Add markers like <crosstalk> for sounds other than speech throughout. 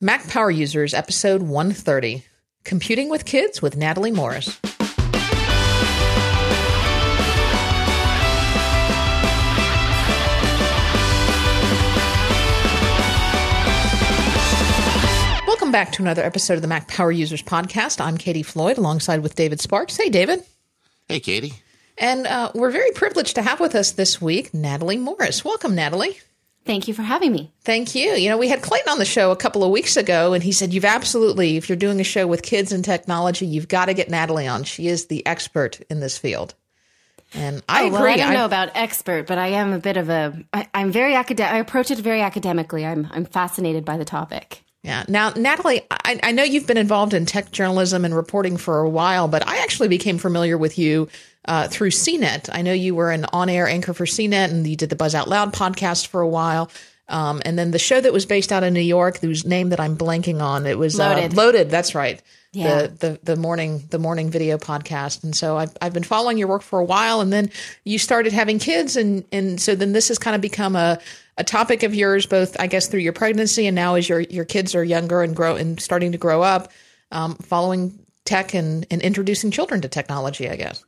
Mac Power Users, episode 130 Computing with Kids with Natalie Morris. Welcome back to another episode of the Mac Power Users podcast. I'm Katie Floyd alongside with David Sparks. Hey, David. Hey, Katie. And uh, we're very privileged to have with us this week Natalie Morris. Welcome, Natalie. Thank you for having me. Thank you. You know, we had Clayton on the show a couple of weeks ago, and he said, You've absolutely, if you're doing a show with kids and technology, you've got to get Natalie on. She is the expert in this field. And I oh, agree. Well, I don't I- know about expert, but I am a bit of a. I, I'm very academic. I approach it very academically. I'm I'm fascinated by the topic. Yeah. Now, Natalie, I, I know you've been involved in tech journalism and reporting for a while, but I actually became familiar with you uh, through CNET. I know you were an on air anchor for CNET and you did the Buzz Out Loud podcast for a while. Um, and then the show that was based out in New York, whose name that I'm blanking on, it was Loaded. Uh, Loaded. That's right. Yeah. The, the the morning the morning video podcast, and so I've I've been following your work for a while, and then you started having kids, and and so then this has kind of become a a topic of yours, both I guess through your pregnancy and now as your your kids are younger and grow and starting to grow up, um, following tech and and introducing children to technology. I guess.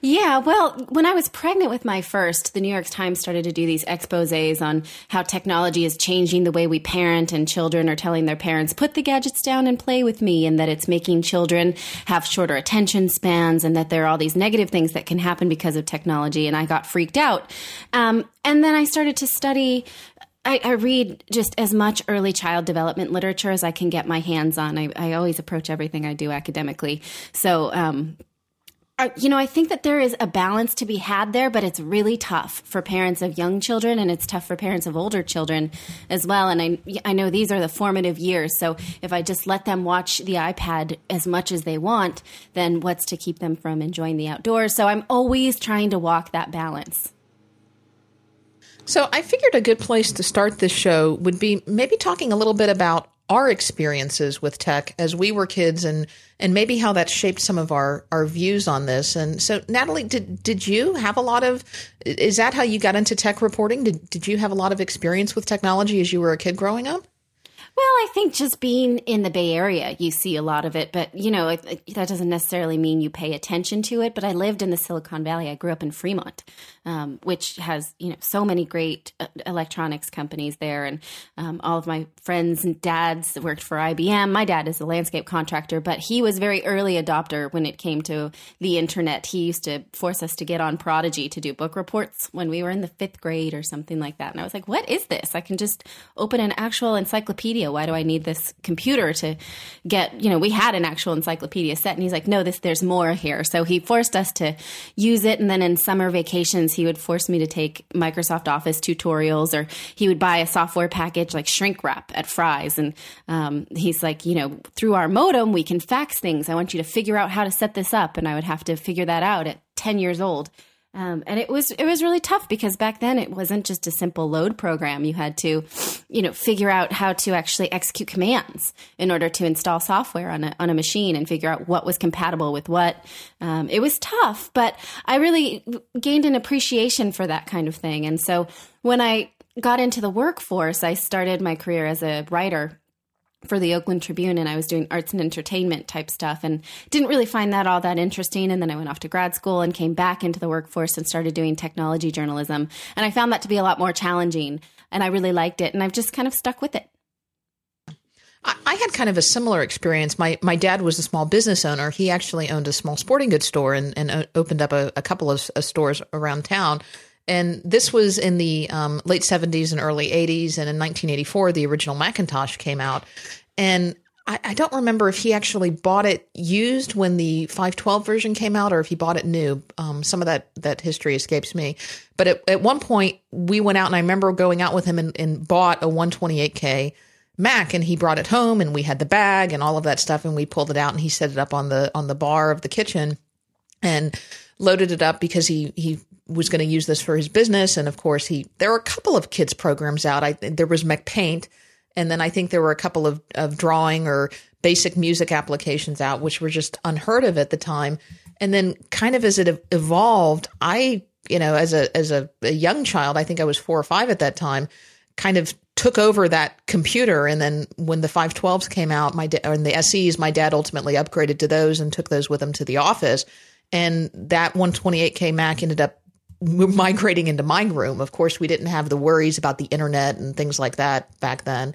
Yeah, well, when I was pregnant with my first, the New York Times started to do these exposés on how technology is changing the way we parent, and children are telling their parents, put the gadgets down and play with me, and that it's making children have shorter attention spans, and that there are all these negative things that can happen because of technology. And I got freaked out. Um, and then I started to study I, I read just as much early child development literature as I can get my hands on. I, I always approach everything I do academically. So, um, you know, I think that there is a balance to be had there, but it's really tough for parents of young children, and it's tough for parents of older children as well. And I, I know these are the formative years. So if I just let them watch the iPad as much as they want, then what's to keep them from enjoying the outdoors? So I'm always trying to walk that balance. So I figured a good place to start this show would be maybe talking a little bit about our experiences with tech as we were kids and and maybe how that shaped some of our our views on this. And so Natalie, did did you have a lot of is that how you got into tech reporting? Did did you have a lot of experience with technology as you were a kid growing up? Well, I think just being in the Bay Area, you see a lot of it, but you know it, it- that doesn't necessarily mean you pay attention to it. But I lived in the Silicon Valley. I grew up in Fremont, um, which has you know so many great uh, electronics companies there, and um, all of my friends and dads worked for IBM. My dad is a landscape contractor, but he was very early adopter when it came to the internet. He used to force us to get on Prodigy to do book reports when we were in the fifth grade or something like that. And I was like, "What is this? I can just open an actual encyclopedia. Why do I need this computer to get, you know, we had an actual encyclopedia set. And he's like, no, this, there's more here. So he forced us to use it. And then in summer vacations, he would force me to take Microsoft Office tutorials or he would buy a software package like shrink wrap at Fry's. And um, he's like, you know, through our modem, we can fax things. I want you to figure out how to set this up. And I would have to figure that out at 10 years old. Um, and it was it was really tough because back then it wasn't just a simple load program. You had to, you know, figure out how to actually execute commands in order to install software on a on a machine and figure out what was compatible with what. Um, it was tough, but I really gained an appreciation for that kind of thing. And so when I got into the workforce, I started my career as a writer for the Oakland Tribune and I was doing arts and entertainment type stuff and didn't really find that all that interesting. And then I went off to grad school and came back into the workforce and started doing technology journalism. And I found that to be a lot more challenging and I really liked it. And I've just kind of stuck with it. I, had kind of a similar experience. My my dad was a small business owner. He actually owned a small sporting goods store and, and opened up a, a couple of stores around town. And this was in the um, late 70s and early 80s. And in 1984, the original Macintosh came out. And I, I don't remember if he actually bought it used when the 512 version came out or if he bought it new. Um, some of that, that history escapes me. But at, at one point, we went out and I remember going out with him and, and bought a 128K Mac and he brought it home and we had the bag and all of that stuff and we pulled it out and he set it up on the on the bar of the kitchen and loaded it up because he he was going to use this for his business and of course he there were a couple of kids programs out I there was MacPaint and then I think there were a couple of of drawing or basic music applications out which were just unheard of at the time and then kind of as it evolved I you know as a as a, a young child I think I was 4 or 5 at that time kind of took over that computer. And then when the 512s came out, my da- and the SEs, my dad ultimately upgraded to those and took those with him to the office. And that 128K Mac ended up migrating into my room. Of course, we didn't have the worries about the internet and things like that back then.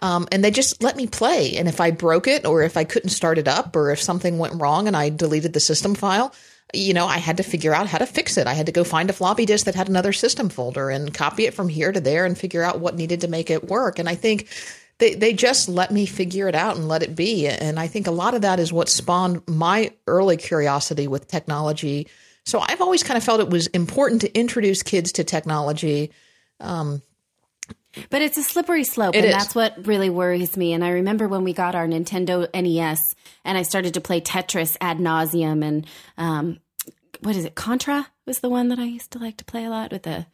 Um, and they just let me play. And if I broke it or if I couldn't start it up or if something went wrong and I deleted the system file, you know, I had to figure out how to fix it. I had to go find a floppy disk that had another system folder and copy it from here to there and figure out what needed to make it work. And I think they, they just let me figure it out and let it be. And I think a lot of that is what spawned my early curiosity with technology. So I've always kind of felt it was important to introduce kids to technology. Um, but it's a slippery slope, and is. that's what really worries me. And I remember when we got our Nintendo NES, and I started to play Tetris ad nauseum, and um, what is it? Contra was the one that I used to like to play a lot with the.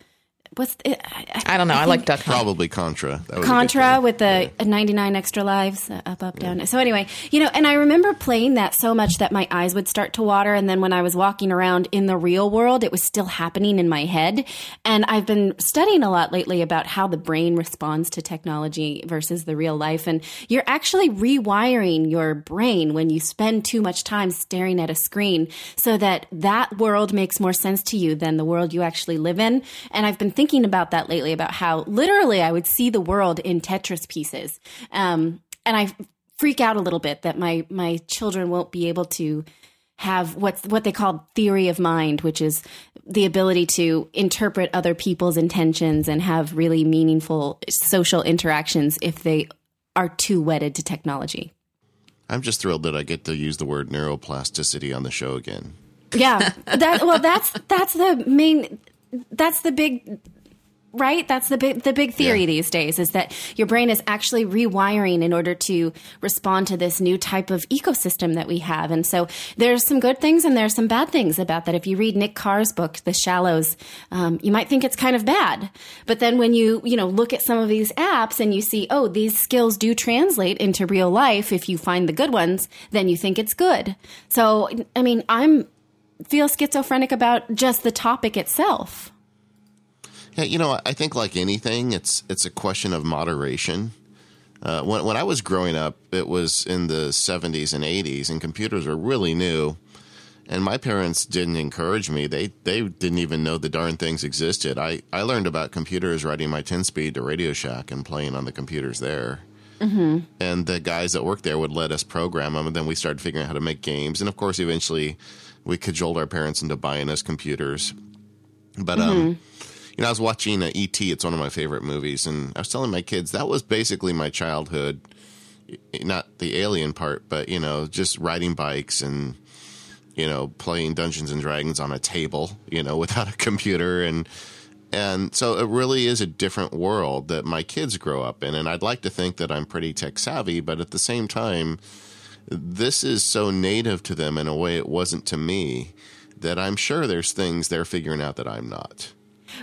What's it? I don't know. I, like Duck Hunt. Probably Contra. That was Contra with the 99 extra lives, uh, up, up, down. So anyway, you know, and I remember playing that so much that my eyes would start to water. And then when I was walking around in the real world, it was still happening in my head. And I've been studying a lot lately about how the brain responds to technology versus the real life. And you're actually rewiring your brain when you spend too much time staring at a screen so that that world makes more sense to you than the world you actually live in. And I've been thinking about that lately about how literally I would see the world in Tetris pieces. Um, and I freak out a little bit that my, my children won't be able to have what's what they call theory of mind, which is the ability to interpret other people's intentions and have really meaningful social interactions if they are too wedded to technology. I'm just thrilled that I get to use the word neuroplasticity on the show again. Yeah, that well, that's that's the main, that's the big, right? That's the big the big theory Yeah. these days is that your brain is actually rewiring in order to respond to this new type of ecosystem that we have. And so there's some good things and there's some bad things about that. If you read Nick Carr's book, The Shallows, um, you might think it's kind of bad, but then when you you know look at some of these apps and you see, oh, these skills do translate into real life if you find the good ones, then you think it's good. So I mean, I'm feel schizophrenic about just the topic itself. Yeah, you know, I think like anything, it's it's a question of moderation. Uh, when when I was growing up, it was in the '70s and '80s, and computers were really new. And my parents didn't encourage me. They they didn't even know the darn things existed. I, I learned about computers riding my 10 speed to Radio Shack and playing on the computers there. Mm-hmm. And the guys that worked there would let us program them, and then we started figuring out how to make games. And of course, eventually, we cajoled our parents into buying us computers. But um, you know, I was watching uh, E.T. It's one of my favorite movies, and I was telling my kids that was basically my childhood. Not the alien part, but you know, just riding bikes and you know, playing Dungeons and Dragons on a table, you know, <laughs> without a computer and and so it really is a different world that my kids grow up in and I'd like to think that I'm pretty tech savvy, but at the same time this is so native to them in a way it wasn't to me that I'm sure there's things they're figuring out that I'm not.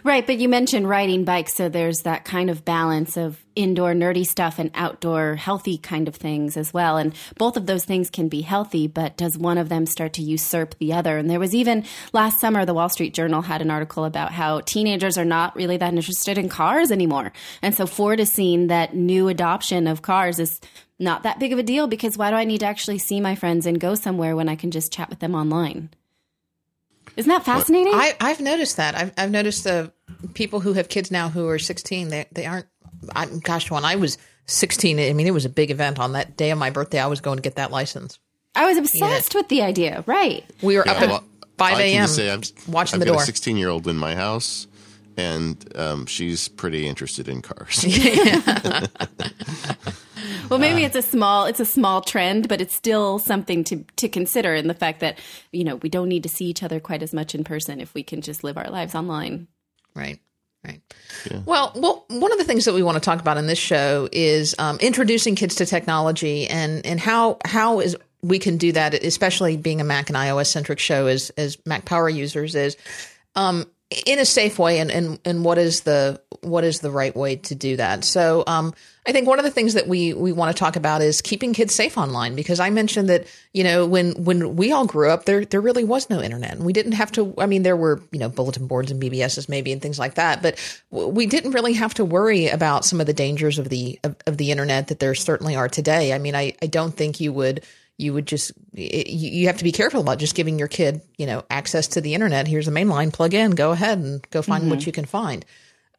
Right, but you mentioned riding bikes, so there's that kind of balance of indoor nerdy stuff and outdoor healthy kind of things as well. And both of those things can be healthy, but does one of them start to usurp the other? And there was even last summer, the Wall Street Journal had an article about how teenagers are not really that interested in cars anymore. And so Ford is seeing that new adoption of cars is not that big of a deal because why do I need to actually see my friends and go somewhere when I can just chat with them online? Isn't that fascinating? I, I've noticed that. I've, I've noticed the people who have kids now who are 16, they, they aren't, I, gosh, when I was 16, I mean, it was a big event on that day of my birthday. I was going to get that license. I was obsessed with the idea, right? We were up well, at 5 I can a.m. just say I'm, watching I've the got door. a 16 year old in my house, and um, she's pretty interested in cars. <laughs> <laughs> Well, maybe it's a small it's a small trend, but it's still something to to consider in the fact that you know we don't need to see each other quite as much in person if we can just live our lives online. Right. Right. Well, well, one of the things that we want to talk about in this show is um, introducing kids to technology and and how how is we can do that, especially being a Mac and iOS centric show as as Mac Power users is um, in a safe way, and, and and what is the what is the right way to do that? So, um, I think one of the things that we we want to talk about is keeping kids safe online because I mentioned that you know when when we all grew up there there really was no internet and we didn't have to I mean there were you know bulletin boards and BBSs maybe and things like that but we didn't really have to worry about some of the dangers of the of, of the internet that there certainly are today. I mean I I don't think you would you would just you have to be careful about just giving your kid you know access to the internet. Here's a main line, plug in, go ahead and go find mm-hmm. what you can find.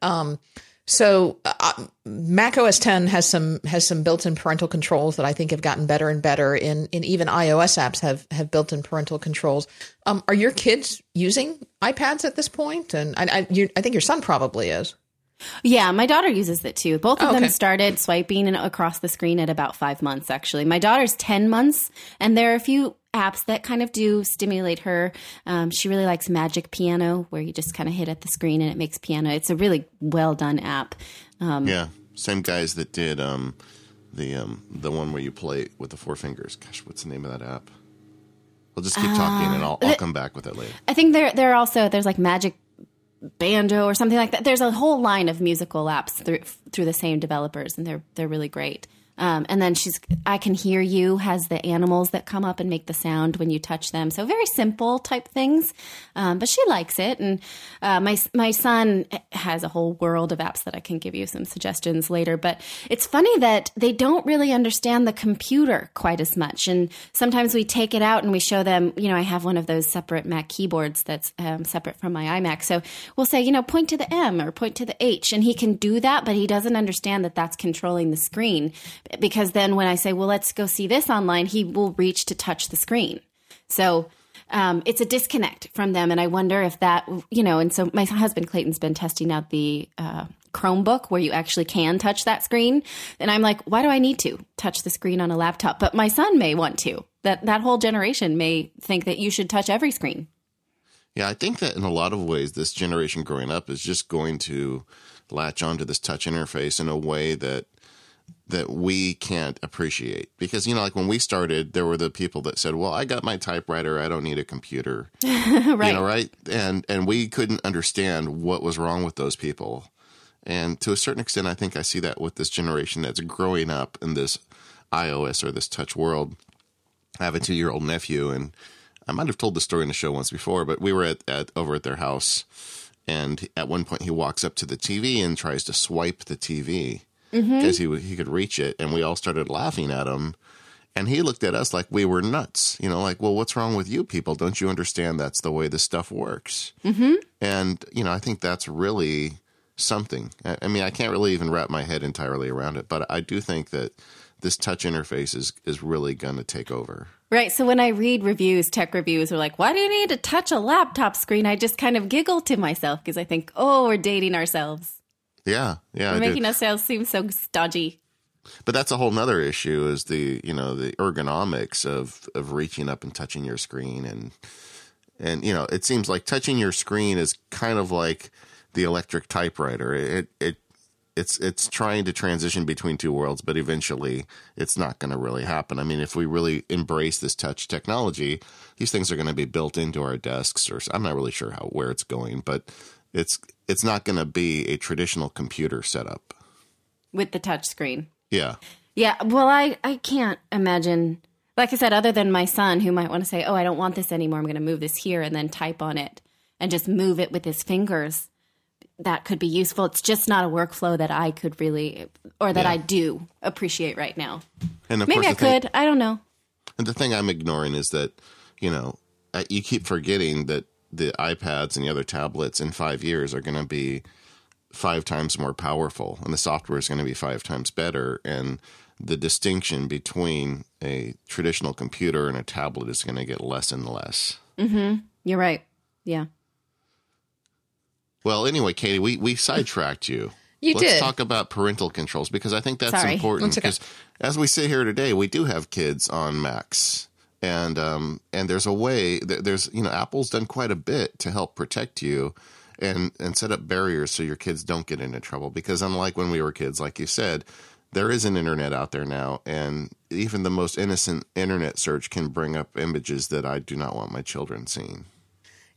Um, so uh, Mac OS 10 has some has some built-in parental controls that I think have gotten better and better. In in even iOS apps have have built-in parental controls. Um, are your kids using iPads at this point? And I I, I think your son probably is. Yeah, my daughter uses it too. Both of okay. them started swiping across the screen at about five months, actually. My daughter's 10 months, and there are a few apps that kind of do stimulate her. Um, she really likes Magic Piano, where you just kind of hit at the screen and it makes piano. It's a really well done app. Um, yeah, same guys that did um, the um, the one where you play with the four fingers. Gosh, what's the name of that app? We'll just keep uh, talking, and I'll, I'll come back with it later. I think there there are also there's like Magic Banjo or something like that. There's a whole line of musical apps through through the same developers, and they're they're really great. Um, and then she's, I can hear you has the animals that come up and make the sound when you touch them. So very simple type things, um, but she likes it. And uh, my my son has a whole world of apps that I can give you some suggestions later. But it's funny that they don't really understand the computer quite as much. And sometimes we take it out and we show them. You know, I have one of those separate Mac keyboards that's um, separate from my iMac. So we'll say, you know, point to the M or point to the H, and he can do that, but he doesn't understand that that's controlling the screen because then when I say, well, let's go see this online, he will reach to touch the screen. So um, it's a disconnect from them. And I wonder if that, you know, and so my husband Clayton's been testing out the uh, Chromebook where you actually can touch that screen. And I'm like, why do I need to touch the screen on a laptop? But my son may want to. That that whole generation may think that you should touch every screen. Yeah, I think that in a lot of ways, this generation growing up is just going to latch onto this touch interface in a way that that we can't appreciate. Because you know like when we started there were the people that said well i got my typewriter i don't need a computer. <laughs> Right. you know right? And and we couldn't understand what was wrong with those people. And to a certain extent i think i see that with this generation that's growing up in this ios or this touch world. I have a two year old nephew and i might have told the story in the show once before but we were at, at over at their house and at one point he walks up to the tv and tries to swipe the tv because mm-hmm. he he could reach it, and we all started laughing at him. And he looked at us like we were nuts, you know, like, well, what's wrong with you people? Don't you understand that's the way this stuff works? Mm-hmm. And you know, I think that's really something. I, I mean, I can't really even wrap my head entirely around it, but I do think that this touch interface is is really going to take over. Right. So when I read reviews, tech reviews are like, why do you need to touch a laptop screen? I just kind of giggle to myself because I think, oh, we're dating ourselves. Yeah, yeah. We're making ourselves seem so stodgy. But that's a whole nother issue is the you know the ergonomics of of reaching up and touching your screen and and you know it seems like touching your screen is kind of like the electric typewriter. It it it's it's trying to transition between two worlds, but eventually it's not going to really happen. I mean, if we really embrace this touch technology, these things are going to be built into our desks, or I'm not really sure how where it's going, but it's it's not going to be a traditional computer setup with the touch screen. Yeah. Yeah. Well, I I can't imagine. Like I said, other than my son, who might want to say, "Oh, I don't want this anymore. I'm going to move this here," and then type on it and just move it with his fingers. That could be useful. It's just not a workflow that I could really, or that yeah. I do appreciate right now. And maybe I could. Thing, I don't know. And the thing I'm ignoring is that, you know, you keep forgetting that the iPads and the other tablets in five years are going to be five times more powerful, and the software is going to be five times better, and the distinction between a traditional computer and a tablet is going to get less and less. Mm-hmm. You're right. Yeah. Well, anyway, Katie, we we sidetracked you. <laughs> You Let's did. talk about parental controls because I think that's Sorry. important. Because as we sit here today, we do have kids on Macs and um, and there's a way there's you know Apple's done quite a bit to help protect you and and set up barriers so your kids don't get into trouble because unlike when we were kids like you said there is an internet out there now and even the most innocent internet search can bring up images that I do not want my children seeing.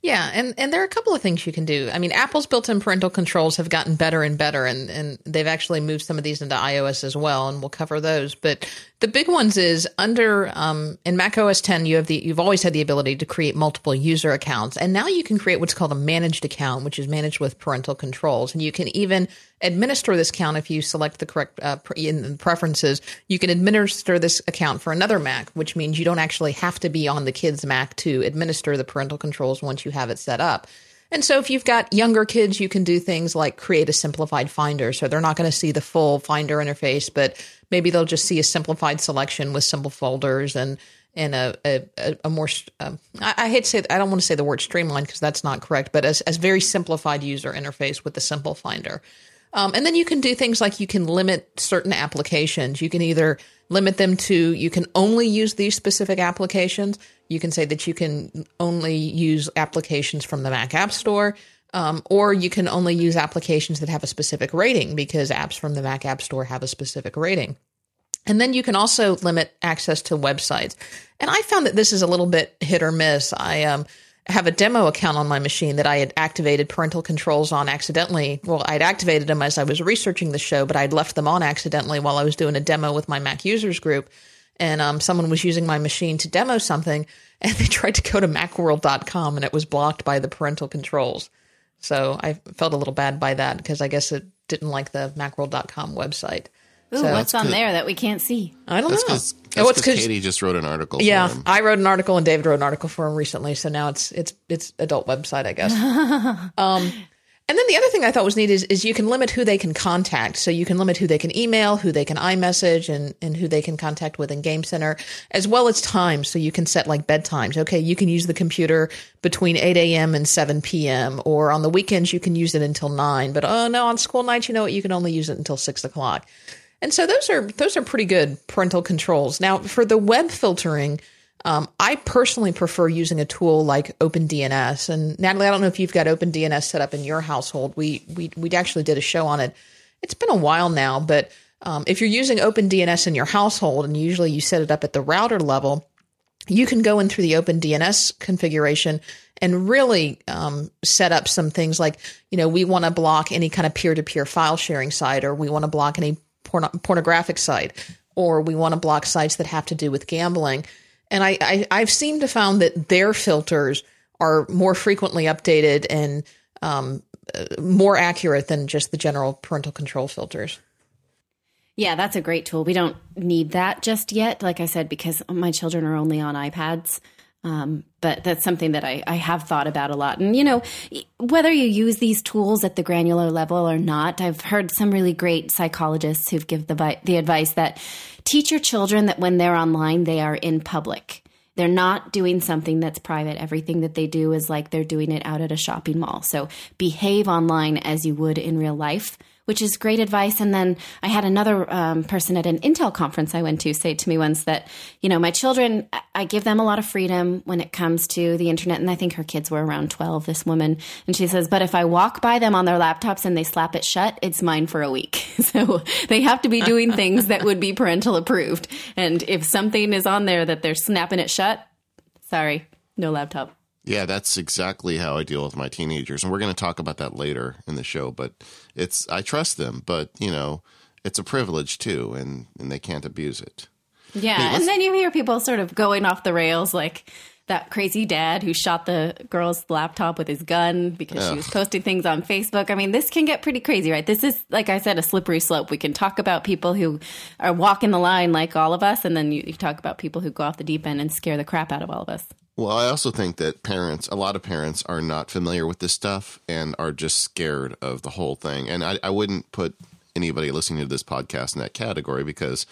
Yeah, and, and there are a couple of things you can do. I mean, Apple's built-in parental controls have gotten better and better, and, and they've actually moved some of these into iOS as well, and we'll cover those. But the big ones is under um, in Mac OS 10, you have the you've always had the ability to create multiple user accounts, and now you can create what's called a managed account, which is managed with parental controls, and you can even administer this account if you select the correct uh, in preferences. You can administer this account for another Mac, which means you don't actually have to be on the kid's Mac to administer the parental controls once you have it set up. And so if you've got younger kids, you can do things like create a simplified finder. So they're not going to see the full finder interface, but maybe they'll just see a simplified selection with simple folders and and a a, a more um, I, I, hate to say I don't want to say the word streamlined because that's not correct, but as as very simplified user interface with the simple finder. Um, and then you can do things like you can limit certain applications. You can either limit them to you can only use these specific applications. You can say that you can only use applications from the Mac App Store. Um, or you can only use applications that have a specific rating because apps from the Mac App Store have a specific rating. And then you can also limit access to websites. And I found that this is a little bit hit or miss. I um, have a demo account on my machine that I had activated parental controls on accidentally. Well, I'd activated them as I was researching the show, but I'd left them on accidentally while I was doing a demo with my Mac users group. And um, someone was using my machine to demo something, <laughs> and they tried to go to macworld.com, and it was blocked by the parental controls. So I felt a little bad by that because I guess it didn't like the macworld.com website. Ooh, so, what's on there that we can't see? I don't that's know. Cause, that's oh, it's because Katie just wrote an article. Yeah, I wrote an article and David wrote an article for him recently. So now it's it's it's adult website, I guess. <laughs> um, and then the other thing I thought was neat is, is you can limit who they can contact. So you can limit who they can email, who they can iMessage, and, and who they can contact within Game Center, as well as times. So you can set like bedtimes. Okay, you can use the computer between 8 a.m. and 7 p.m. Or on the weekends, you can use it until 9. But oh no, on school nights, you know what? You can only use it until 6 o'clock. And so those are those are pretty good parental controls. Now for the web filtering, um, I personally prefer using a tool like OpenDNS. And Natalie, I don't know if you've got OpenDNS set up in your household. We we we actually did a show on it. It's been a while now, but um, if you're using OpenDNS in your household, and usually you set it up at the router level, you can go in through the OpenDNS configuration and really um, set up some things like, you know, we want to block any kind of peer-to-peer file sharing site, or we want to block any porn- pornographic site, or we want to block sites that have to do with gambling. And I, I I've seemed to found that their filters are more frequently updated and um, more accurate than just the general parental control filters. Yeah, that's a great tool. We don't need that just yet, like I said, because my children are only on iPads. Um, but that's something that I, I have thought about a lot. And, you know, whether you use these tools at the granular level or not, I've heard some really great psychologists who've given the, the advice that teach your children that when they're online, they are in public. They're not doing something that's private. Everything that they do is like they're doing it out at a shopping mall. So behave online as you would in real life which is great advice. And then I had another um, person at an Intel conference I went to say to me once that, you know, my children, I give them a lot of freedom when it comes to the internet. And I think her kids were around 12, this woman. And she says, but if I walk by them on their laptops and they slap it shut, it's mine for a week. <laughs> so they have to be doing things that would be parental approved. And if something is on there that they're snapping it shut, sorry, no laptop. Yeah, that's exactly how I deal with my teenagers, and we're going to talk about that later in the show. But it's I trust them, but you know, it's a privilege too, and and they can't abuse it. Yeah, hey, and then you hear people sort of going off the rails, like that crazy dad who shot the girl's laptop with his gun because Ugh. she was posting things on Facebook. I mean, this can get pretty crazy, right? This is, like I said, a slippery slope. We can talk about people who are walking the line like all of us, and then you, you talk about people who go off the deep end and scare the crap out of all of us. Well, I also think that parents, a lot of parents, are not familiar with this stuff and are just scared of the whole thing. And I, I wouldn't put anybody listening to this podcast in that category because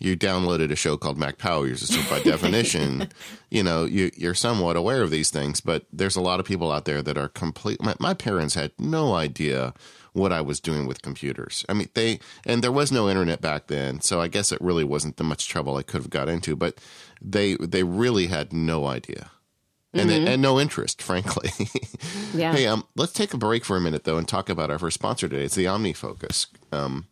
you downloaded a show called Mac Power Users, so by <laughs> definition, you know you, you're somewhat aware of these things. But there's a lot of people out there that are complete. My, my parents had no idea what I was doing with computers. I mean, they and there was no internet back then, so I guess it really wasn't the much trouble I could have got into. But they they really had no idea. And, mm-hmm. they, and no interest, <laughs> frankly. yeah. Hey, um, let's take a break for a minute though and talk about our first sponsor today. It's the OmniFocus. Um,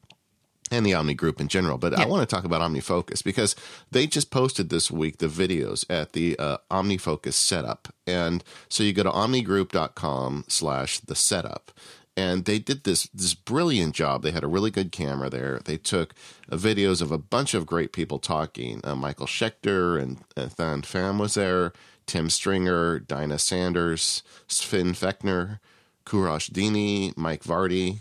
and the Omni Group in general. But I want to talk about OmniFocus because they just posted this week the videos at the uh, OmniFocus setup, and so you go to omnigroup.com slash the setup. And they did this this brilliant job. They had a really good camera there. They took uh, videos of a bunch of great people talking. Uh, Michael Schechter and uh, Thanh Pham was there. Tim Stringer, Dinah Sanders, Sven Fechner, Kourosh Dini, Mike Vardy,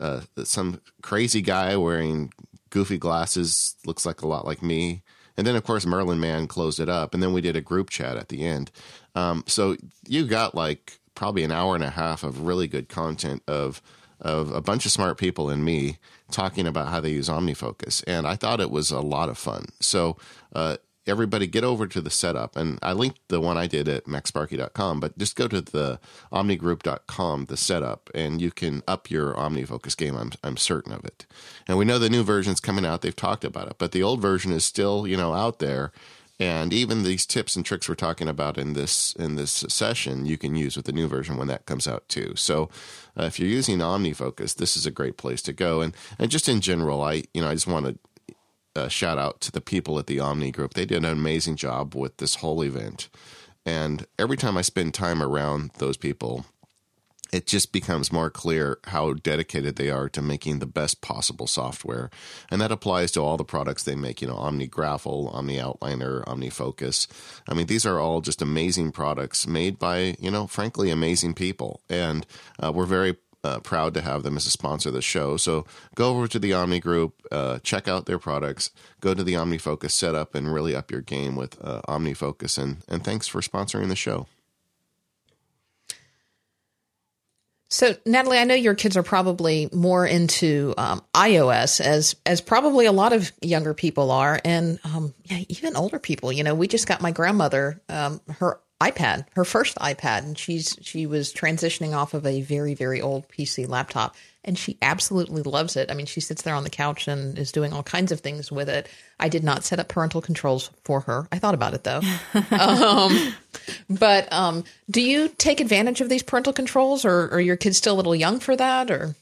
uh, some crazy guy wearing goofy glasses, looks like a lot like me. And then, of course, Merlin Mann closed it up. And then we did a group chat at the end. Um, so you got like probably an hour and a half of really good content of of a bunch of smart people and me talking about how they use OmniFocus. And I thought it was a lot of fun. So uh, everybody get over to the setup. And i linked the one i did at macsparky.com but just go to the omnigroup.com the setup and you can up your omnifocus game. I'm, I'm certain of it. And we know the new version's coming out. They've talked about it but the old version is still you know out there and even these tips and tricks we're talking about in this in this session you can use with the new version when that comes out too so uh, if you're using omnifocus this is a great place to go and and just in general i you know i just want to uh, shout out to the people at the Omni Group. They did an amazing job with this whole event. And every time I spend time around those people, it just becomes more clear how dedicated they are to making the best possible software. And that applies to all the products they make, you know, OmniGraffle, Omni Outliner, Omni Focus. I mean, these are all just amazing products made by, you know, frankly, amazing people. And uh, we're very uh, proud to have them as a sponsor of the show. So go over to the Omni Group, uh, check out their products, go to the OmniFocus setup, and really up your game with uh, OmniFocus. And and thanks for sponsoring the show. So, Natalie, I know your kids are probably more into um, iOS, as as probably a lot of younger people are, and um, yeah, even older people. You know, we just got my grandmother um, her iPad, her first iPad, and she's she was transitioning off of a very very old PC laptop, and she absolutely loves it. I mean, she sits there on the couch and is doing all kinds of things with it. I did not set up parental controls for her. I thought about it though. <laughs> um, but um, do you take advantage of these parental controls, or, or are your kids still a little young for that, or?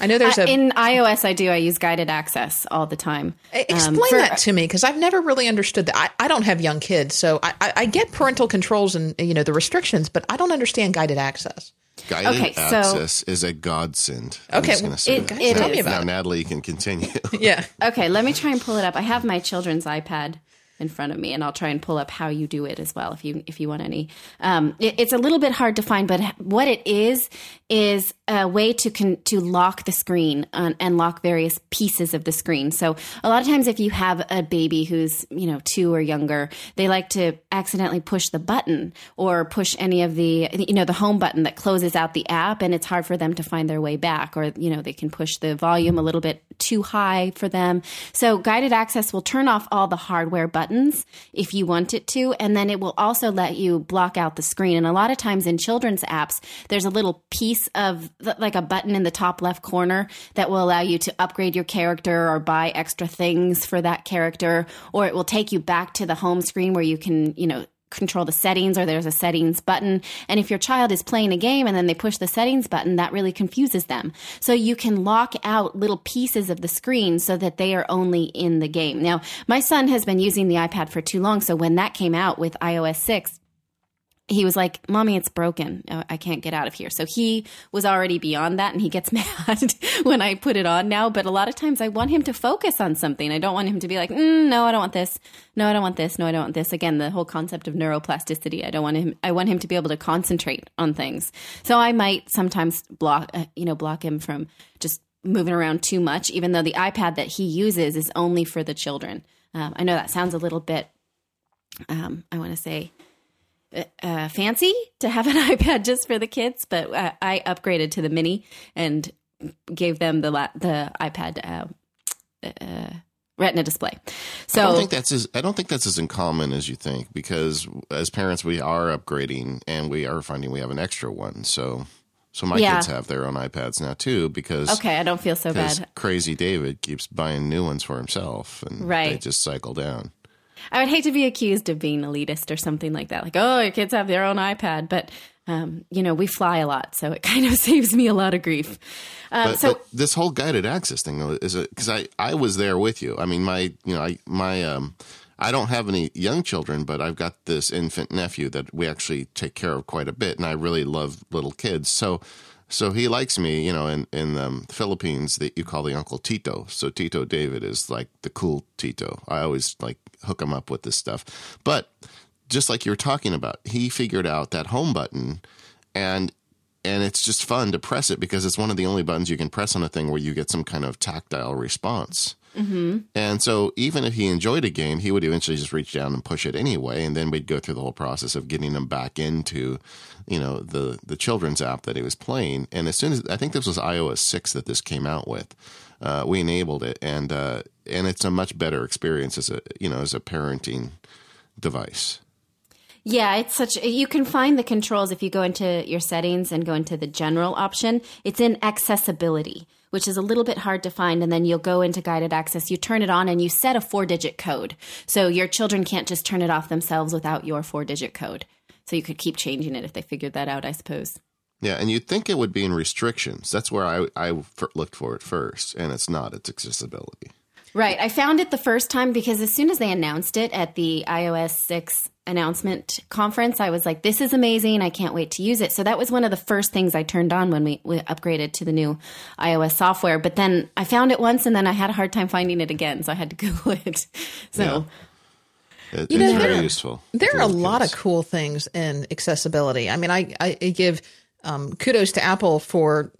I know there's a in iOS. I do. I use guided access all the time. Explain um, for, that to me because I've never really understood that. I, I don't have young kids, so I, I, I, get parental controls and you know the restrictions, but I don't understand guided access. Guided okay, access so, is a godsend. I'm okay, well, it, it tell me about now, it. Natalie can continue. <laughs> yeah. Okay, let me try and pull it up. I have my children's iPad in front of me, and I'll try and pull up how you do it as well if you if you want any. Um, it, it's a little bit hard to find, but what it is is a way to con- to lock the screen and, and lock various pieces of the screen. So a lot of times, if you have a baby who's you know two or younger, they like to accidentally push the button or push any of the you know the home button that closes out the app, and it's hard for them to find their way back. Or you know they can push the volume a little bit too high for them. So guided access will turn off all the hardware buttons if you want it to, and then it will also let you block out the screen. And a lot of times in children's apps, there's a little piece of like a button in the top left corner that will allow you to upgrade your character or buy extra things for that character, or it will take you back to the home screen where you can, you know, control the settings or there's a settings button. And if your child is playing a game and then they push the settings button, that really confuses them. So you can lock out little pieces of the screen so that they are only in the game. Now, my son has been using the iPad for too long. So when that came out with iOS 6, he was like, Mommy, it's broken. I can't get out of here. So he was already beyond that and he gets <laughs> mad when I put it on now. But a lot of times I want him to focus on something. I don't want him to be like, mm, no, I don't want this. No, I don't want this. No, I don't want this. Again, the whole concept of neuroplasticity. I don't want him, I want him to be able to concentrate on things. So I might sometimes block, uh, you know, block him from just moving around too much, even though the iPad that he uses is only for the children. Um, I know that sounds a little bit, um, I want to say, uh, fancy to have an <laughs> iPad just for the kids, but uh, I upgraded to the mini and gave them the la- the iPad uh, uh, Retina display. So I don't think that's as I don't think that's as uncommon as you think because as parents we are upgrading and we are finding we have an extra one. So so my yeah. kids have their own iPads now too because okay, I don't feel so bad. Crazy David keeps buying new ones for himself and right. they just cycle down. I would hate to be accused of being elitist or something like that. Like, oh, your kids have their own iPad, but Um, you know, we fly a lot, so it <laughs> kind of saves me a lot of grief. Uh, But, so but this whole guided access thing though, is it because I I was there with you. I mean, my you know I my um I don't have any young children, but I've got this infant nephew that we actually take care of quite a bit, and I really love little kids. So so he likes me, you know. In in the Philippines, that you call the uncle Tito. So Tito David is like the cool Tito. I always like hook him up with this stuff, but just like you were talking about, he figured out that home button and and it's just fun to press it because it's one of the only buttons you can press on a thing where you get some kind of tactile response. Mm-hmm. And so, even if he enjoyed a game, he would eventually just reach down and push it anyway, and then we'd go through the whole process of getting him back into, you know, the the children's app that he was playing. And as soon as I think this was iOS six that this came out with, uh, we enabled it, and uh, and it's a much better experience as a you know as a parenting device. Yeah, it's such. You can find the controls if you go into your settings and go into the general option. It's in accessibility, which is a little bit hard to find. And then you'll go into guided access, you turn it on, and you set a four digit code. So your children can't just turn it off themselves without your four digit code. So you could keep changing it if they figured that out, I suppose. Yeah, and you'd think it would be in restrictions. That's where I looked for it first, and it's not. It's accessibility. Right. I found it the first time because as soon as they announced it at the iOS 6 announcement conference, I was like, this is amazing. I can't wait to use it. So that was one of the first things I turned on when we, we upgraded to the new iOS software. But then I found it once and then I had a hard time finding it again. So I had to <laughs> Google it. So. Yeah. It, You know, it's there very are- useful. There are a little lot kids. of cool things in accessibility. I mean, I, I give um, kudos to Apple for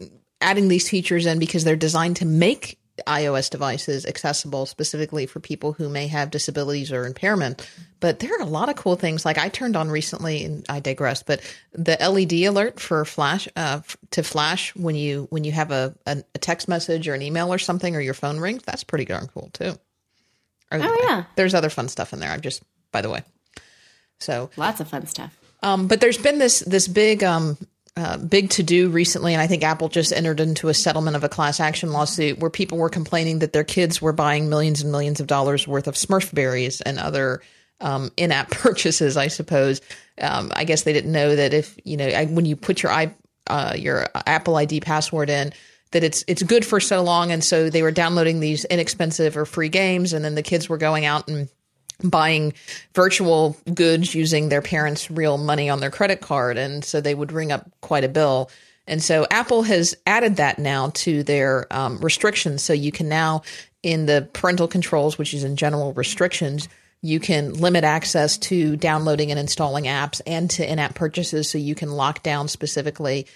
adding these features in because they're designed to make iOS devices accessible specifically for people who may have disabilities or impairment. But there are a lot of cool things. Like I turned on recently, and I digress, but the LED alert for flash uh, to flash when you when you have a, a text message or an email or something or your phone rings. That's pretty darn cool too. Oh, yeah. There's other fun stuff in there. I'm just by the way. So Lots of fun stuff. um, but there's been this this big um, uh, big to do recently, and I think Apple just entered into a settlement of a class action lawsuit where people were complaining that their kids were buying millions and millions of dollars worth of Smurfberries and other um, in-app <laughs> purchases. I suppose. Um, I guess they didn't know that if you know I, when you put your i uh, your Apple ID password in. That it's it's good for so long, and so they were downloading these inexpensive or free games, and then the kids were going out and buying virtual goods using their parents' real money on their credit card. And so they would ring up quite a bill. And so Apple has added that now to their um, restrictions. So you can now, in the parental controls, which is in general restrictions, you can limit access to downloading and installing apps and to in app purchases. So you can lock down specifically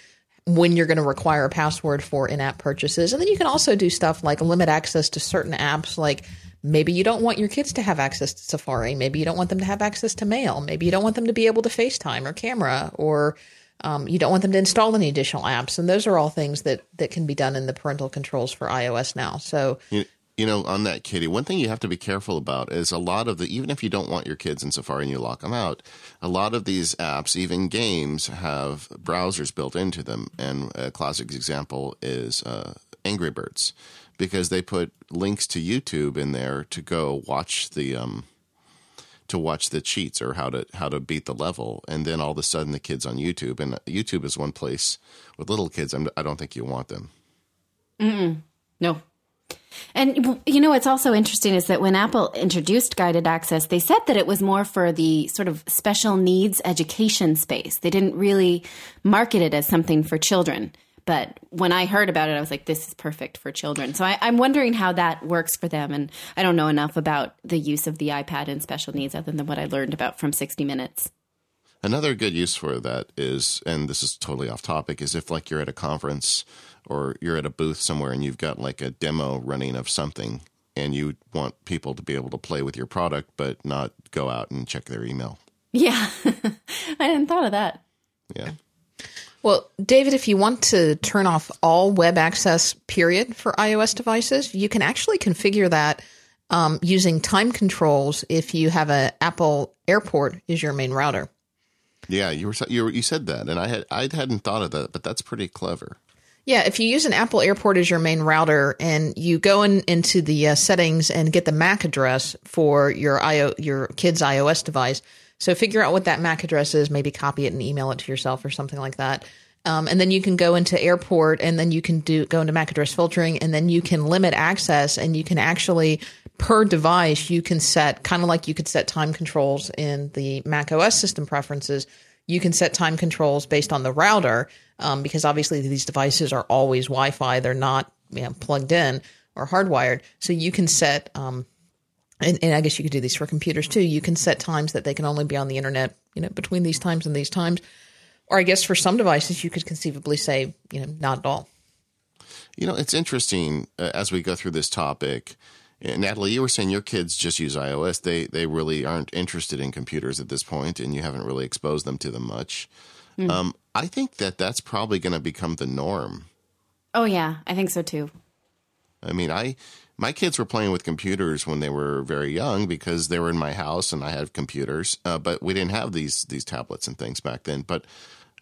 when you're going to require a password for in-app purchases. And then you can also do stuff like limit access to certain apps like maybe you don't want your kids to have access to Safari, maybe you don't want them to have access to mail, maybe you don't want them to be able to FaceTime or camera or um, you don't want them to install any additional apps. And those are all things that that can be done in the parental controls for iOS now. So You, you know, on that, Katie, one thing you have to be careful about is a lot of the, even if you don't want your kids in Safari and you lock them out, a lot of these apps, even games, have browsers built into them. And a classic example is uh, Angry Birds, because they put links to YouTube in there to go watch the. Um, to watch the cheats or how to how to beat the level, and then all of a sudden the kids on YouTube, and YouTube is one place with little kids. I'm, I don't think you want them. mm No. And you know what's also interesting is that when Apple introduced guided access, they said that it was more for the sort of special needs education space. They didn't really market it as something for children. But when I heard about it, I was like, this is perfect for children. So I, I'm wondering how that works for them. And I don't know enough about the use of the iPad in special needs other than what I learned about from 60 Minutes. Another good use for that is, and this is totally off topic, is if like you're at a conference or you're at a booth somewhere and you've got like a demo running of something and you want people to be able to play with your product but not go out and check their email. Yeah. <laughs> I hadn't thought of that. Yeah. Well, David, if you want to turn off all web access, period, for iOS devices, you can actually configure that um, using time controls if you have a Apple Airport as your main router. Yeah, you were you were, you said that, and I had I hadn't thought of that, but that's pretty clever. Yeah, if you use an Apple Airport as your main router and you go in, into the uh, settings and get the MAC address for your IO, your kid's iOS device, So figure out what that MAC address is, maybe copy it and email it to yourself or something like that. Um, and then you can go into airport and then you can do go into MAC address filtering and then you can limit access and you can actually per device you can set kind of like you could set time controls in the Mac OS system preferences. You can set time controls based on the router um, because obviously these devices are always Wi-Fi; they're not you know, plugged in or hardwired. So you can set, um, and, and I guess you could do these for computers too. You can set times that they can only be on the internet, you know, between these times and these times. Or I guess for some devices, you could conceivably say, you know, not at all. You know, it's interesting uh, as we go through this topic. Uh, Natalie, you were saying your kids just use iOS. They they really aren't interested in computers at this point, and you haven't really exposed them to them much. Mm. Um, I think that that's probably going to become the norm. Oh yeah, I think so too. I mean, I my kids were playing with computers when they were very young because they were in my house and I had computers, uh, but we didn't have these these tablets and things back then. But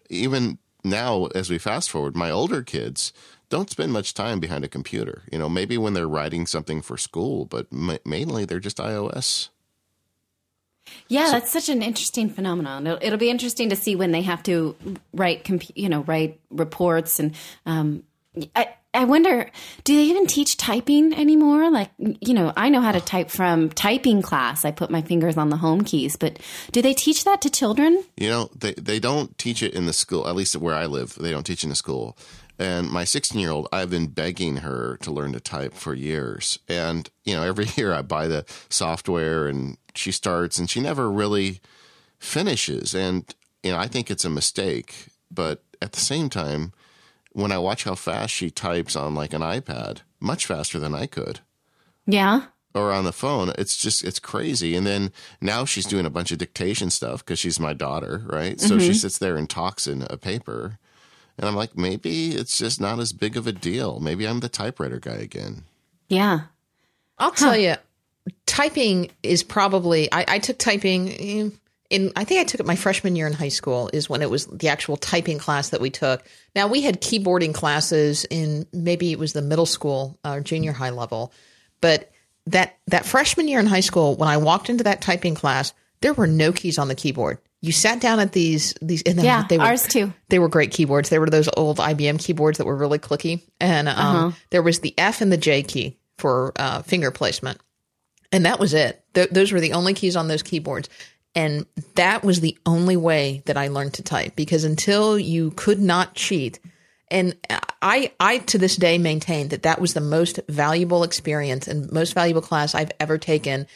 even now, as we fast forward, my older kids don't spend much time behind a computer. You know, maybe when they're writing something for school, but ma- mainly they're just iOS. Yeah, so, that's such an interesting phenomenon. It'll, it'll, be interesting to see when they have to write, comp- you know, write reports and. Um, I, I wonder, do they even teach typing anymore? Like, you know, I know how to type from typing class. I put my fingers on the home keys, but do they teach that to children? You know, they, they don't teach it in the school, at least where I live. They don't teach in the school. And my 16 year old, I've been begging her to learn to type for years. And, you know, every <laughs> year I buy the software and she starts and she never really finishes. And, you know, I think it's a mistake. But at the same time, when I watch how fast she types on like an iPad, much faster than I could. Yeah. Or on the phone, it's just it's crazy. And then now she's doing a bunch of dictation stuff because she's my daughter, right? So mm-hmm. she sits there and talks in a paper, and I'm like, maybe it's just not as big of a deal. Maybe I'm the typewriter guy again. Yeah, I'll tell huh. you, typing is probably. I, I took typing eh, in I think I took it my freshman year in high school is when it was the actual typing class that we took. Now we had keyboarding classes in maybe it was the middle school or junior high level, but that that freshman year in high school when I walked into that typing class, there were no keys on the keyboard. You sat down at these these and yeah, they were, ours too. They were great keyboards. They were those old IBM keyboards that were really clicky, and um, uh-huh. there was the F and the J key for uh, finger placement, and that was it. Th- those were the only keys on those keyboards. And that was the only way that I learned to type because until you could not cheat, and I, I to this day maintain that that was the most valuable experience and most valuable class I've ever taken,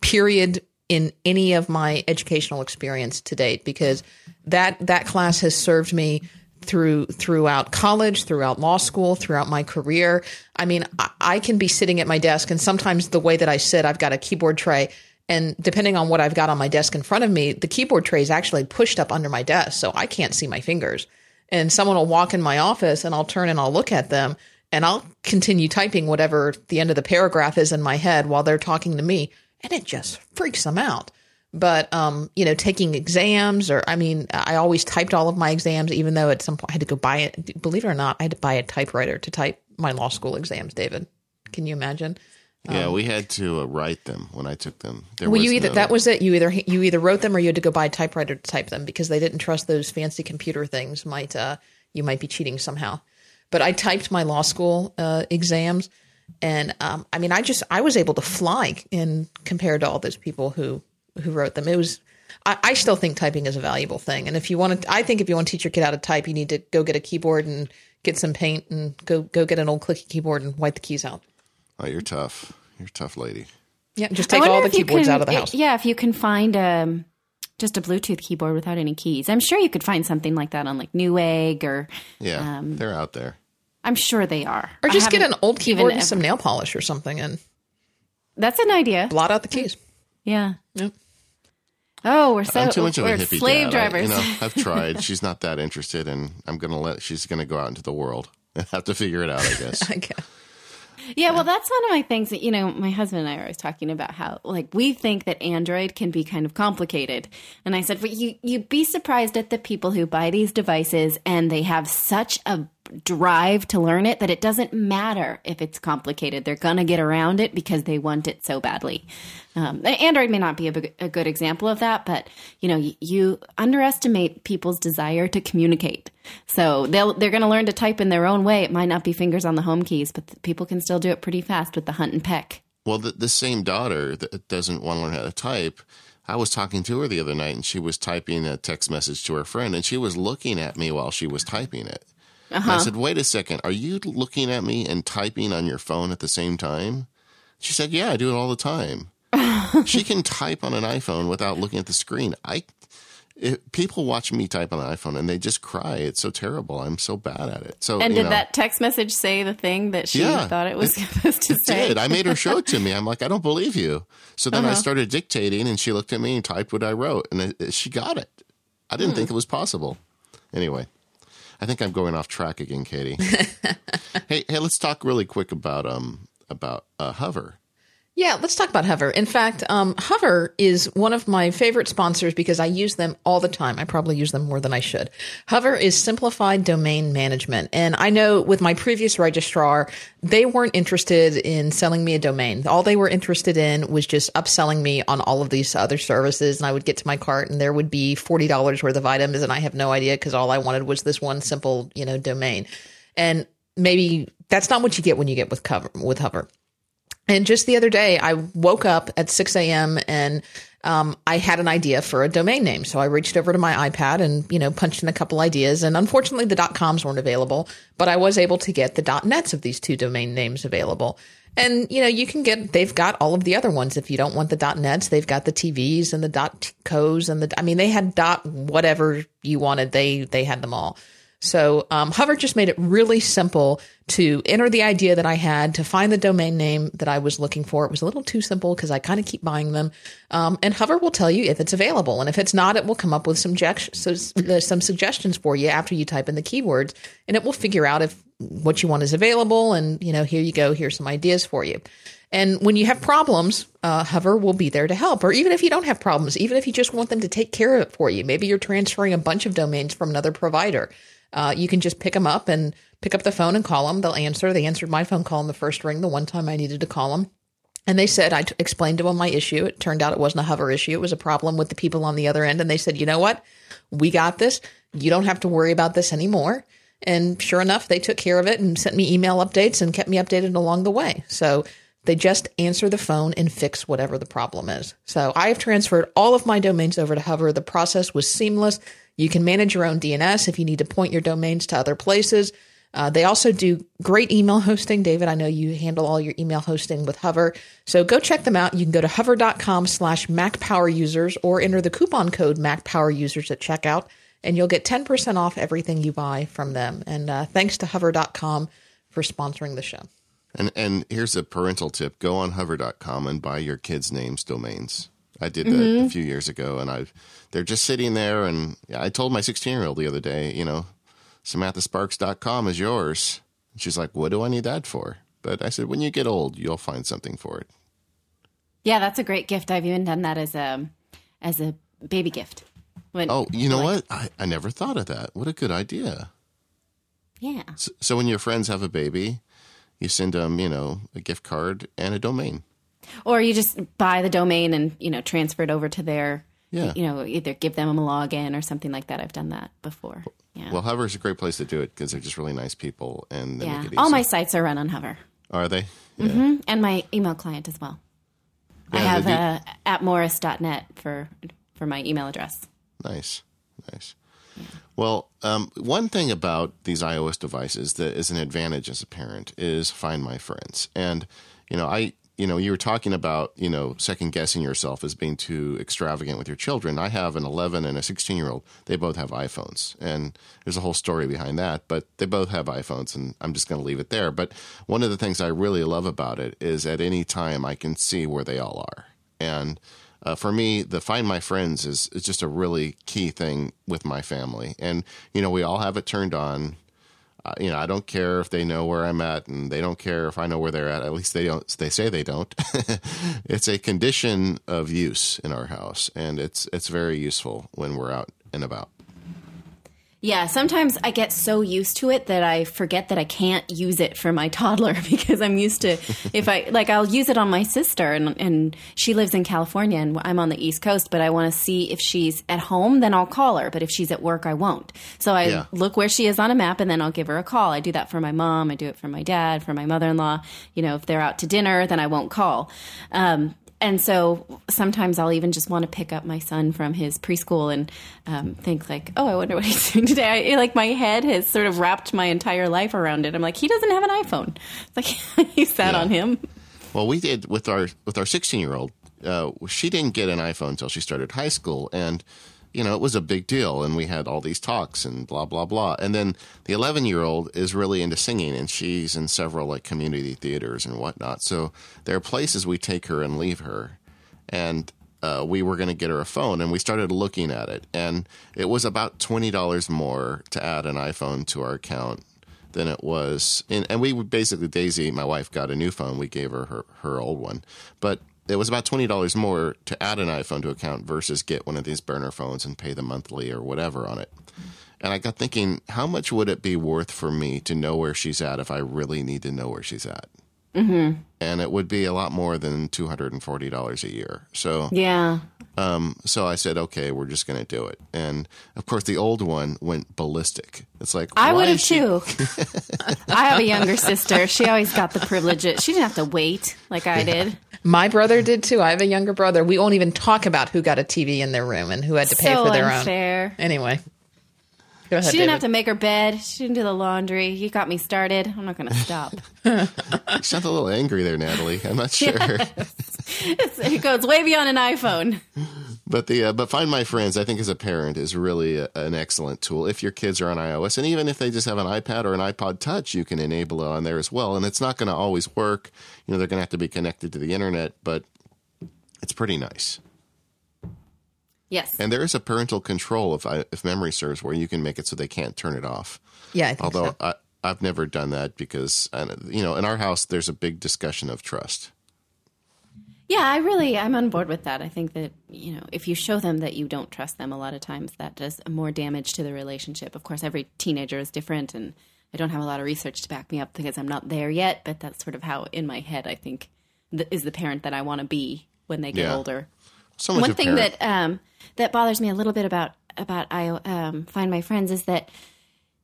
period, in any of my educational experience to date. Because that that class has served me through throughout college, throughout law school, throughout my career. I mean, I, I can be sitting at my desk, and sometimes the way that I sit, I've got a keyboard tray and depending on what I've got on my desk in front of me, the keyboard tray is actually pushed up under my desk. So I can't see my fingers. And someone will walk in my office and I'll turn and I'll look at them and I'll continue typing whatever the end of the paragraph is in my head while they're talking to me. And it just freaks them out. But, um, you know, taking exams or, I mean, I always typed all of my exams, even though at some point I had to go buy it. Believe it or not, I had to buy a typewriter to type my law school exams, David. Can you imagine? Yeah, um, we had to uh, write them when I took them. There well, you either no, that was it. You either you either wrote them or you had to go buy a typewriter to type them because they didn't trust those fancy computer things. Might uh, you might be cheating somehow. But I typed my law school uh, exams, and um, I mean, I just I was able to fly in compared to all those people who who wrote them. It was. I, I still think typing is a valuable thing, and if you want to, I think if you want to teach your kid how to type, you need to go get a keyboard and get some paint and go go get an old clicky keyboard and wipe the keys out. Oh, you're tough. You're a tough lady. Yeah, just take all the keyboards can, out of the house. Yeah, if you can find um, just a Bluetooth keyboard without any keys, I'm sure you could find something like that on like Newegg or yeah, um, they're out there. I'm sure they are. Or just get an old keyboard and some nail polish or something, and that's an idea. Blot out the keys. Yeah. Yep. Oh, we're so I'm too much of a hippie slave dad. drivers. I, you know, I've <laughs> tried. She's not that interested, and I'm gonna let. She's gonna go out into the world and have to figure it out. I guess. <laughs> I guess. Yeah, well, that's one of my things that, you know, my husband and I are always talking about how, like, we think that Android can be kind of complicated. And I said, well, you, you'd be surprised at the people who buy these devices and they have such a drive to learn it that it doesn't matter if it's complicated. They're going to get around it because they want it so badly. Um, Android may not be a, a, good example of that, but you know, you, you underestimate people's desire to communicate. So they'll they're going to learn to type in their own way. It might not be fingers on the home keys, but people can still do it pretty fast with the hunt and peck. Well, the, the same daughter that doesn't want to learn how to type. I was talking to her the other night, and she was typing a text message to her friend, and she was looking at me while she was typing it. Uh-huh. I said, wait a second, are you looking at me and typing on your phone at the same time? She said, yeah, I do it all the time. <laughs> she can type on an iPhone without looking at the screen. I it, people watch me type on an iPhone and they just cry. It's so terrible. I'm so bad at it. So and did know, that text message say the thing that she yeah, thought it was it, <laughs> supposed to it say? Did. I made her show it to me. <laughs> I'm like, I don't believe you. So then uh-huh. I started dictating, and she looked at me and typed what I wrote, and she got it. I didn't hmm. think it was possible. Anyway. I think I'm going off track again, Katie. <laughs> hey, hey, let's talk really quick about um about uh, Hover. Yeah, let's talk about Hover. In fact, um, Hover is one of my favorite sponsors because I use them all the time. I probably use them more than I should. Hover is simplified domain management. And I know with my previous registrar, they weren't interested in selling me a domain. All they were interested in was just upselling me on all of these other services. And I would get to my cart and there would be $40 worth of items. And I have no idea because all I wanted was this one simple, you know, domain. And maybe that's not what you get when you get with cover with Hover. And just the other day, I woke up at 6 a.m. and um, I had an idea for a domain name. So I reached over to my iPad and, you know, punched in a couple ideas. And unfortunately, the .coms weren't available, but I was able to get the .nets of these two domain names available. And, you know, you can get, they've got all of the other ones. If you don't want the .nets, they've got the TVs and the .cos and the, I mean, they had dot whatever you wanted. They, they had them all. So um, Hover just made it really simple to enter the idea that I had to find the domain name that I was looking for. It was a little too simple because I kind of keep buying them. Um, and Hover will tell you if it's available, and if it's not, it will come up with some so, <laughs> some suggestions for you after you type in the keywords, and it will figure out if what you want is available. And you know, here you go. Here's some ideas for you. And when you have problems, uh, Hover will be there to help. Or even if you don't have problems, even if you just want them to take care of it for you, maybe you're transferring a bunch of domains from another provider uh, you can just pick them up and pick up the phone and call them. They'll answer. They answered my phone call in the first ring, the one time I needed to call them. And they said, I t- explained to them my issue. It turned out it wasn't a hover issue. It was a problem with the people on the other end. And they said, you know what? We got this. You don't have to worry about this anymore. And sure enough, they took care of it and sent me email updates and kept me updated along the way. So they just answer the phone and fix whatever the problem is. So I have transferred all of my domains over to Hover. The process was seamless. You can manage your own DNS if you need to point your domains to other places. Uh, they also do great email hosting. David, I know you handle all your email hosting with Hover. So go check them out. You can go to hover.com slash MacPowerUsers or enter the coupon code MacPowerUsers at checkout, and you'll get 10% off everything you buy from them. And uh, thanks to hover.com for sponsoring the show. And, and here's a parental tip go on hover.com and buy your kids' names domains. I did that mm-hmm. a few years ago, and I've they're just sitting there. And I told my 16 year old the other day, you know, SamanthaSparks.com is yours. she's like, what do I need that for? But I said, when you get old, you'll find something for it. Yeah, that's a great gift. I've even done that as a as a baby gift. When, oh, you know like, what? I, I never thought of that. What a good idea. Yeah. So, so when your friends have a baby, you send them, you know, a gift card and a domain. Or you just buy the domain and, you know, transfer it over to their yeah. you know, either give them a login or something like that. I've done that before. Yeah. Well, Hover is a great place to do it because they're just really nice people, and they yeah, all my sites are run on Hover. Are they? Yeah. Mm-hmm. And my email client as well. Yeah, I have uh, at morris.net for for my email address. Nice, nice. Yeah. Well, um, one thing about these iOS devices that is an advantage as a parent is Find My Friends, and you know, I you know, you were talking about, you know, second guessing yourself as being too extravagant with your children. I have an 11 and a 16 year old. They both have iPhones. And there's a whole story behind that, but they both have iPhones, and I'm just going to leave it there. But one of the things I really love about it is at any time I can see where they all are. And uh, for me, the find my friends is, is just a really key thing with my family. And, you know, we all have it turned on uh, you know, I don't care if they know where I'm at, and they don't care if I know where they're at. At least they don't. They say they don't. <laughs> it's a condition of use in our house, and it's it's very useful when we're out and about. Yeah, sometimes I get so used to it that I forget that I can't use it for my <laughs> toddler because I'm used to <laughs> if I like I'll use it on my sister and and she lives in California and I'm on the East Coast, but I want to see if she's at home, then I'll call her, but if she's at work, I won't. So I Yeah. look where she is on a map and then I'll give her a call. I do that for my mom, I do it for my dad, for my mother-in-law. You know, if they're out to dinner, then I won't call. Um and so sometimes I'll even just want to pick up my son from his preschool and um, think like, oh, I wonder what he's <laughs> doing today. I, like my head has sort of wrapped my entire life around it. I'm like, he doesn't have an iPhone. It's like <laughs> you sat Yeah. on him. Well, we did with our with our 16 year old. Uh, she didn't get an iPhone until she started high school, and you know it was a big deal. And we had all these talks and blah blah blah. And then the 11 year old is really into singing, and she's in several like community theaters and whatnot. So there are places we take her and leave her, and. Uh, we were going to get her a phone, and we started looking at it, and it was about twenty dollars more to add an iPhone to our account than it was. And, and we basically, Daisy, my wife, got a new phone. We gave her her, her old one. But it was about $20 more to add an iPhone to account versus get one of these burner phones and pay the monthly or whatever on it. And I got thinking, how much would it be worth for me to know where she's at if I really need to know where she's at? Mm-hmm. And it would be a lot more than $240 a year. So Yeah. Um, so I said, okay, we're just going to do it. And of course, the old one went ballistic. It's like I would have is she- too. <laughs> I have a younger sister. She always got the privileges. She didn't have to wait like I did. My brother did too. I have a younger brother. We won't even talk about who got a TV in their room and who had to pay so for their unfair. own. Anyway, ahead. She didn't have to make her bed. She didn't do the laundry. You got me started. I'm not going to stop. <laughs> You sound a little angry there, Natalie. I'm not <laughs> sure. It's, it goes way beyond an iPhone. But the uh, but Find My Friends, I think as a parent is really a, an excellent tool. If your kids are on iOS, and even if they just have an iPad or an iPod Touch, you can enable it on there as well. And it's not going to always work. You know, they're going to have to be connected to the internet, but it's pretty nice. Yes. And there is a parental control, if I, if memory serves, where you can make it so they can't turn it off. Yeah, I think Although so. I, I've never done that because, you know, in our house there's a big discussion of trust. Yeah, I really I'm on board with that. I think that, you know, if you show them that you don't trust them a lot of times that does more damage to the relationship. Of course, every teenager is different and I don't have a lot of research to back me up because I'm not there yet, but that's sort of how in my head I think th- is the parent that I want to be when they get Yeah. older. So One thing parent- that um, that bothers me a little bit about about I um, find my friends is that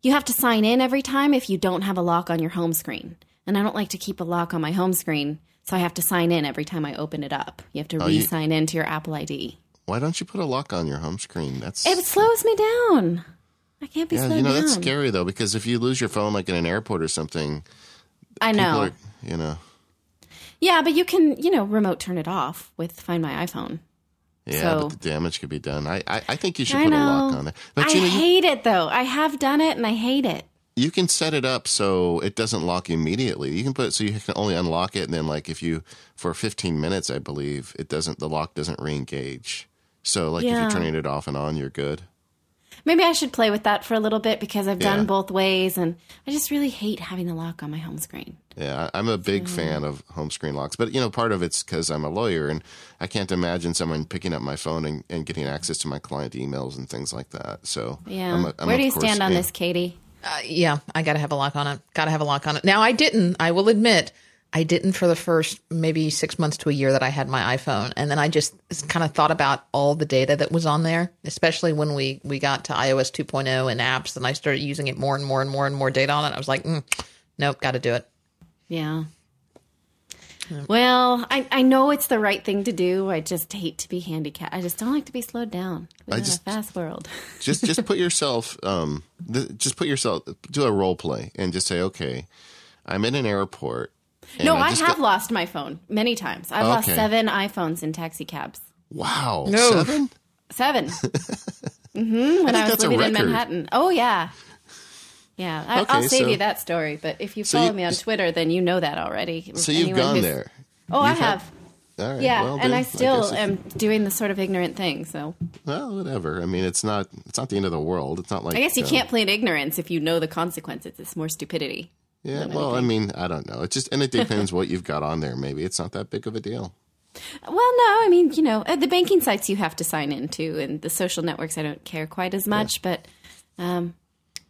you have to sign in every time if you don't have a lock on your home screen, and I don't like to keep a lock on my home screen, so I have to sign in every time I open it up. You have to Oh, re-sign in to your Apple ID. why don't you put a lock on your home screen? That's It slows me down. I can't be yeah, slowed you know down. that's scary though because if you lose your phone like in an airport or something, I know. are, you know, Yeah, but you can, you know, remote turn it off with Find My iPhone. yeah, So- but the damage could be done. I I, I think you should I put know. a lock on it. But I you know, you, hate it though. I have done it and I hate it. You can set it up so it doesn't lock immediately. You can put it so you can only unlock it, and then like if you for 15 minutes, I believe it doesn't the lock doesn't re-engage. So like if you're turning it off and on, you're good. Maybe I should play with that for a little bit because I've done both ways, and I just really hate having a lock on my home screen. Yeah, I'm a big fan of home screen locks, but you know, part of it's because I'm a lawyer, and I can't imagine someone picking up my phone and, and getting access to my client emails and things like that. So, Yeah. I'm a- I'm Where do you course stand on a- this, Katie? Uh, yeah, I got to have a lock on it. Got to have a lock on it. Now, I didn't. I will admit, I didn't for the first maybe six months to a year that I had my iPhone, and then I just kind of thought about all the data that was on there, especially when we we got to iOS 2.0 and apps, and I started using it more and more and more and more data on it. I was like, mm, nope, got to do it. Yeah. Well, I, I know it's the right thing to do. I just hate to be handicapped. I just don't like to be slowed down. We live just- in a fast world. <laughs> just just put yourself um th- just put yourself do a role play and just say okay i'm in an airport no, I just have got- lost my phone many times. I've lost seven iPhones in taxi cabs. wow No. seven Seven. <laughs> hmm when I, was that's living in. Manhattan. Oh yeah, yeah. I, Okay, I'll save so- you that story. But if you So follow you- me on Twitter, then you know that already. so you've Anyone gone there Oh, I You've had- have. all right Yeah, well, and I still if- am doing the sort of ignorant thing. So well whatever i mean it's not it's not the end of the world it's not like I guess you uh, can't plead ignorance if you know the consequences. It's more stupidity. yeah well i mean i don't know it just and it depends <laughs> what you've got on there maybe it's not that big of a deal Well, no, I mean, you know, the banking sites you have to sign into, and the social networks I don't care quite as much. But um,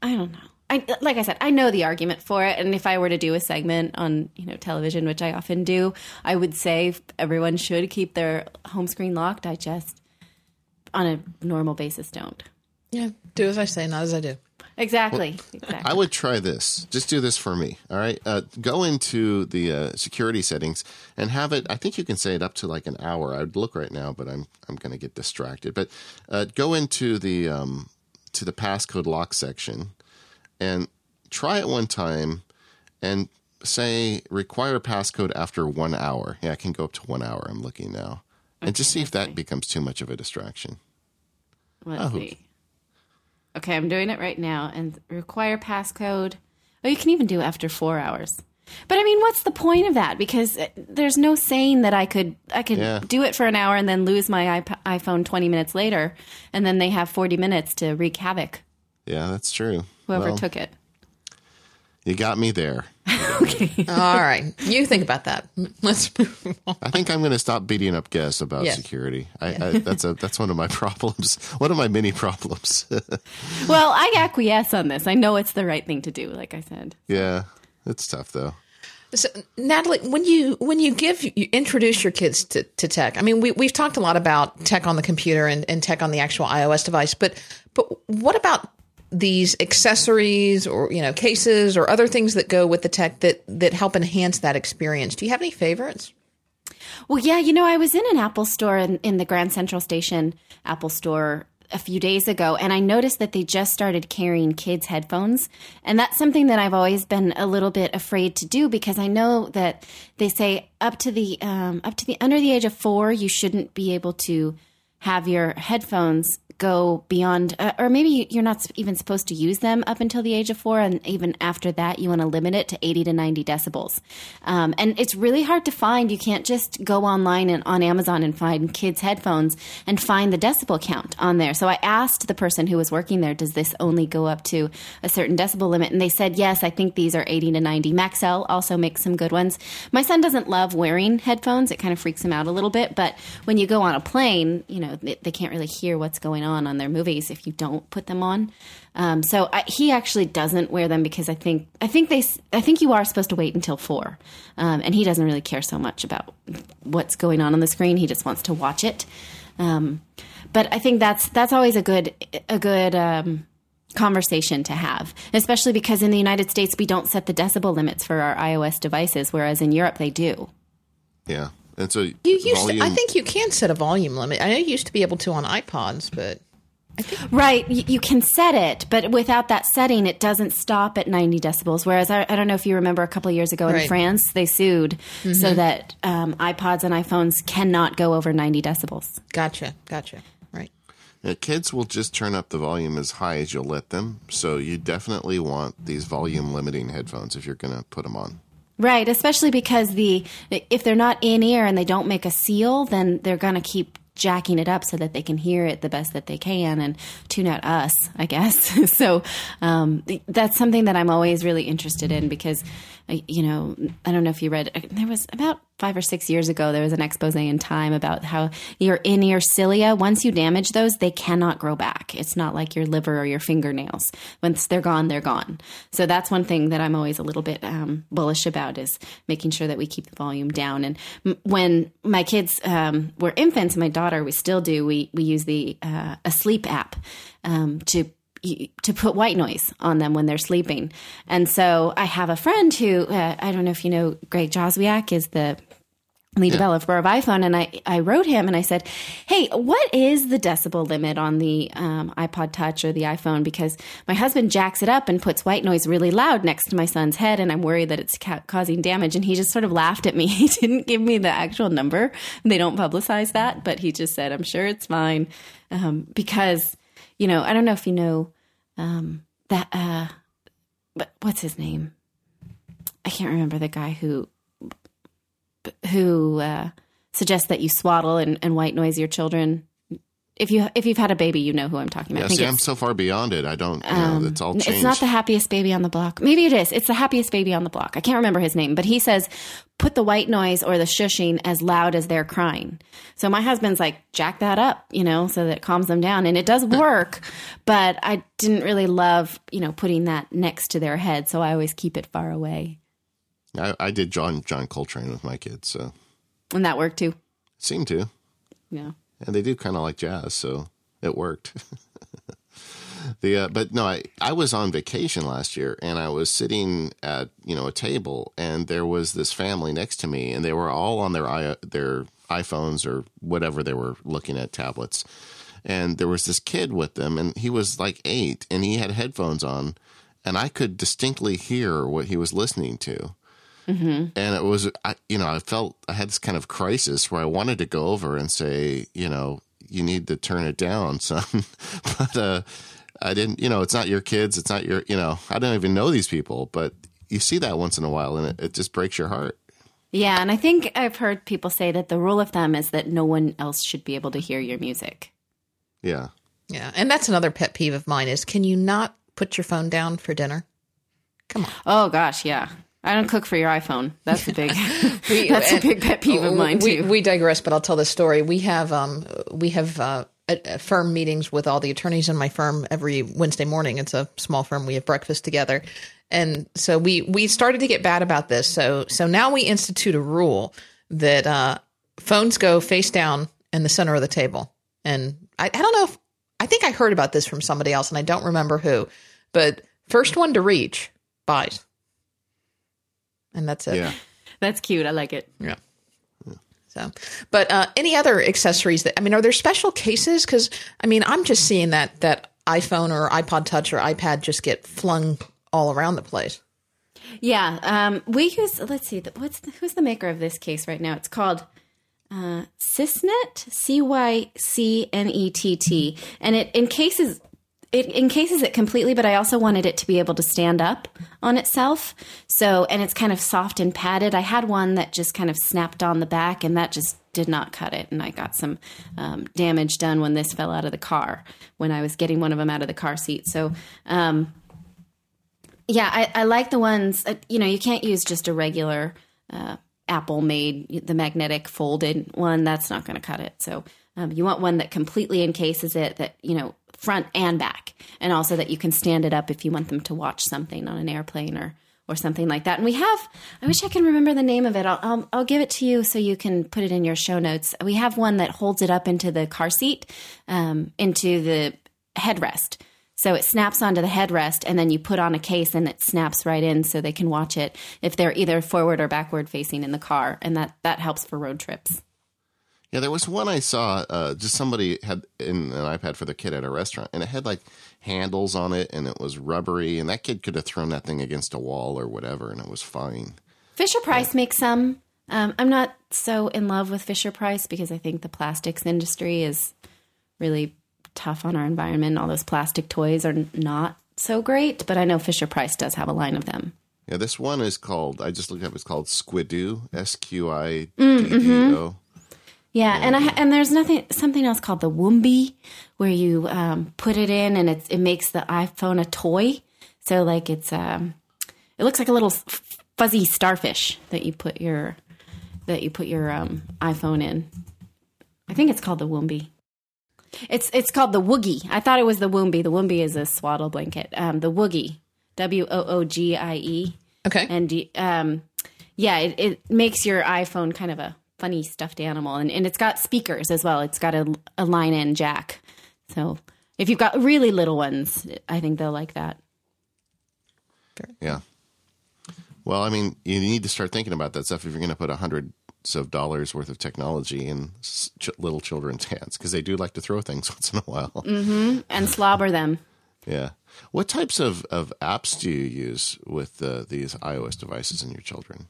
I don't know. I, like I said, I know the argument for it, and if I were to do a segment on you know television, which I often do, I would say everyone should keep their home screen locked. I just, on a normal basis, don't. Yeah, do as I say, not as I do. Exactly. exactly. I would try this. Just do this for me. All right. Uh, go into the uh, security settings and have it. I think you can say it up to like an hour. I'd look right now, but I'm I'm going to get distracted. But uh, go into the um, to the passcode lock section and try it one time and say require passcode after one hour. Yeah, I can go up to one hour. I'm looking now, and just see if that becomes too much of a distraction. Let's Oh. see. Okay, I'm doing it right now and require passcode. Oh, you can even do after four hours. But I mean, what's the point of that? Because uh, there's no saying that I could I could Yeah. do it for an hour and then lose my iP- iPhone 20 minutes later, and then they have 40 minutes to wreak havoc. Yeah, that's true. Whoever Well, took it. you got me there. <laughs> Okay. All right, you think about that. Let's move on. I think I'm going to stop beating up guests about Yes. security. I, I, that's a that's one of my <laughs> problems. One of my many problems. <laughs> Well, I acquiesce on this. I know it's the right thing to do. Like I said. yeah, it's tough though. So, Natalie, when you when you give you introduce your kids to, to tech, I mean, we we've talked a lot about tech on the computer and, and tech on the actual iOS device, but but what about these accessories or you know cases or other things that go with the tech that that help enhance that experience? Do you have any favorites? Well, yeah, you know, I was in an Apple store in, in the Grand Central Station Apple store a few days ago, and I noticed that they just started carrying kids' headphones. And that's something that I've always been a little bit afraid to do because I know that they say up to the um, up to the under the age of four, you shouldn't be able to have your headphones go beyond, uh, or maybe you're not even supposed to use them up until the age of four, and even after that, you want to limit it to 80 to 90 decibels. Um, and it's really hard to find. You can't just go online and on Amazon and find kids' headphones and find the decibel count on there. So I asked the person who was working there, does this only go up to a certain decibel limit? And they said, yes, I think these are 80 to 90. Maxell also makes some good ones. My son doesn't love wearing headphones, it kind of freaks him out a little bit. But when you go on a plane, you know, they, they can't really hear what's going on on on their movies if you don't put them on. Um, so I, he actually doesn't wear them because I think I think they I think you are supposed to wait until four, um, and he doesn't really care so much about what's going on on the screen. He just wants to watch it. Um, but I think that's that's always a good a good um, conversation to have, especially because in the United States we don't set the decibel limits for our iOS devices, whereas in Europe they do. Yeah, and so You used to, I think you can set a volume limit. I know you used to be able to on iPods, but Right, you, you can set it, but without that setting, it doesn't stop at 90 decibels. Whereas I, I don't know if you remember a couple of years ago in Right. France, they sued so that um, iPods and iPhones cannot go over 90 decibels. gotcha, gotcha. Right. Yeah, kids will just turn up the volume as high as you'll let them. So you definitely want these volume limiting headphones if you're going to put them on. Right, especially because the if they're not in ear and they don't make a seal, then they're going to keep jacking it up so that they can hear it the best that they can and tune out us, I guess. <laughs> so um, that's something that I'm always really interested in because, you know, I don't know if you read, uh, there was about five or six years ago, there was an expose in Time about how your in ear cilia, once you damage those, they cannot grow back. It's not like your liver or your fingernails. Once they're gone, they're gone. So that's one thing that I'm always a little bit um, bullish about is making sure that we keep the volume down. And m- when my kids um, were infants, my daughter, we still do, we, we use the uh, a sleep app um, to to put white noise on them when they're sleeping. And so I have a friend who uh, I don't know if you know Greg Joswiak is the lead developer of iPhone, and I, I wrote him and I said, "Hey, what is the decibel limit on the um, iPod Touch or the iPhone? Because my husband jacks it up and puts white noise really loud next to my son's head, and I'm worried that it's ca- causing damage." And he just sort of laughed at me. <laughs> He didn't give me the actual number. They don't publicize that, but he just said, "I'm sure it's fine," um, because you know I don't know if you know um, that. Uh, but what's his name? I can't remember the guy who who uh, suggests that you swaddle and, and white noise your children. If you if you've had a baby, you know who I'm talking about. Yeah, see, I'm so far beyond it. I don't. You know, um, it's all changed. it's not the happiest baby on the block. Maybe it is. It's the happiest baby on the block. I can't remember his name, but he says put the white noise or the shushing as loud as they're crying. So my husband's like jack that up, you know, so that it calms them down, and it does <laughs> work. but I didn't really love, you know, putting that next to their head, so I always keep it far away, I, I did John John Coltrane with my kids, so and that worked too. seemed to, Yeah. And they do kind of like jazz, so it worked. <laughs> the uh, but no, I I was on vacation last year, and I was sitting at you know a table, and there was this family next to me, and they were all on their i their iPhones or whatever they were looking at tablets, and there was this kid with them, and he was like eight, and he had headphones on, and I could distinctly hear what he was listening to. And it was I, you know i felt i had this kind of crisis where i wanted to go over and say you know you need to turn it down <laughs> son but uh i didn't you know it's not your kids it's not your you know i don't even know these people but you see that once in a while and it, it just breaks your heart Yeah, and I think I've heard people say that the rule of thumb is that no one else should be able to hear your music. yeah Yeah, and that's another pet peeve of mine is can you not put your phone down for dinner? Come on. Oh gosh, yeah. I don't cook for your iPhone. That's a big <laughs> <laughs> That's a big pet peeve of mine we, too. We digress, but I'll tell the story. We have um we have uh, firm meetings with all the attorneys in my firm every Wednesday morning. It's a small firm. We have breakfast together, and so we we started to get bad about this. So so now we institute a rule that uh, phones go face down in the center of the table. And I, I don't know if I think I heard about this from somebody else, and I don't remember who. But first one to reach buys, and that's it. yeah That's cute. I like it. Yeah. So, but uh, any other accessories that I mean, are there special cases? Because I mean, I'm just seeing that that iPhone or iPod Touch or iPad just get flung all around the place. Yeah, um, we use. Let's see. What's the, who's the maker of this case right now? It's called uh, Cygnett, C Y C N E T T, and it in cases it encases it completely. But I also wanted it to be able to stand up on itself. So, and it's kind of soft and padded. I had one that just kind of snapped on the back, and that just did not cut it. And I got some um, damage done when this fell out of the car when I was getting one of them out of the car seat. So. Um, yeah, I, I like the ones. Uh, you know, you can't use just a regular uh, Apple made the magnetic folded one. That's not going to cut it. So um, you want one that completely encases it, that you know, front and back, and also that you can stand it up if you want them to watch something on an airplane or or something like that. And we have. I wish I can remember the name of it. I'll I'll, I'll give it to you so you can put it in your show notes. We have one that holds it up into the car seat, um, into the headrest. So it snaps onto the headrest, and then you put on a case, and it snaps right in, so they can watch it if they're either forward or backward facing in the car, and that that helps for road trips. Yeah, there was one I saw. Uh, just somebody had in an iPad for the kid at a restaurant, and it had like handles on it, and it was rubbery, and that kid could have thrown that thing against a wall or whatever, and it was fine. Fisher Price makes some. Um, I'm not so in love with Fisher Price because I think the plastics industry is really tough on our environment. All those plastic toys are not so great, but I know Fisher Price does have a line of them. Yeah, this one is called. I just looked up. It's called Squidoo. S Q I D D O. Yeah, and I and there's nothing something else called the Woombie, where you um, put it in and it it makes the iPhone a toy. So like it's um, it looks like a little f- fuzzy starfish that you put your that you put your um, iPhone in. I think it's called the Woombie. It's it's called the Woogie. I thought it was the Woombie. The Woombie is a swaddle blanket. Um, the Woogie, W O O G I E. Okay. And um, yeah, it, it makes your iPhone kind of a funny stuffed animal, and, and it's got speakers as well. It's got a, a line in jack. So if you've got really little ones, I think they'll like that. Yeah. Well, I mean, you need to start thinking about that stuff if you're going to put a hundreds of dollars worth of technology in ch- little children's hands because they do like to throw things <laughs> once in a while. And slobber them. Yeah. What types of, of apps do you use with uh, these iOS devices and your children?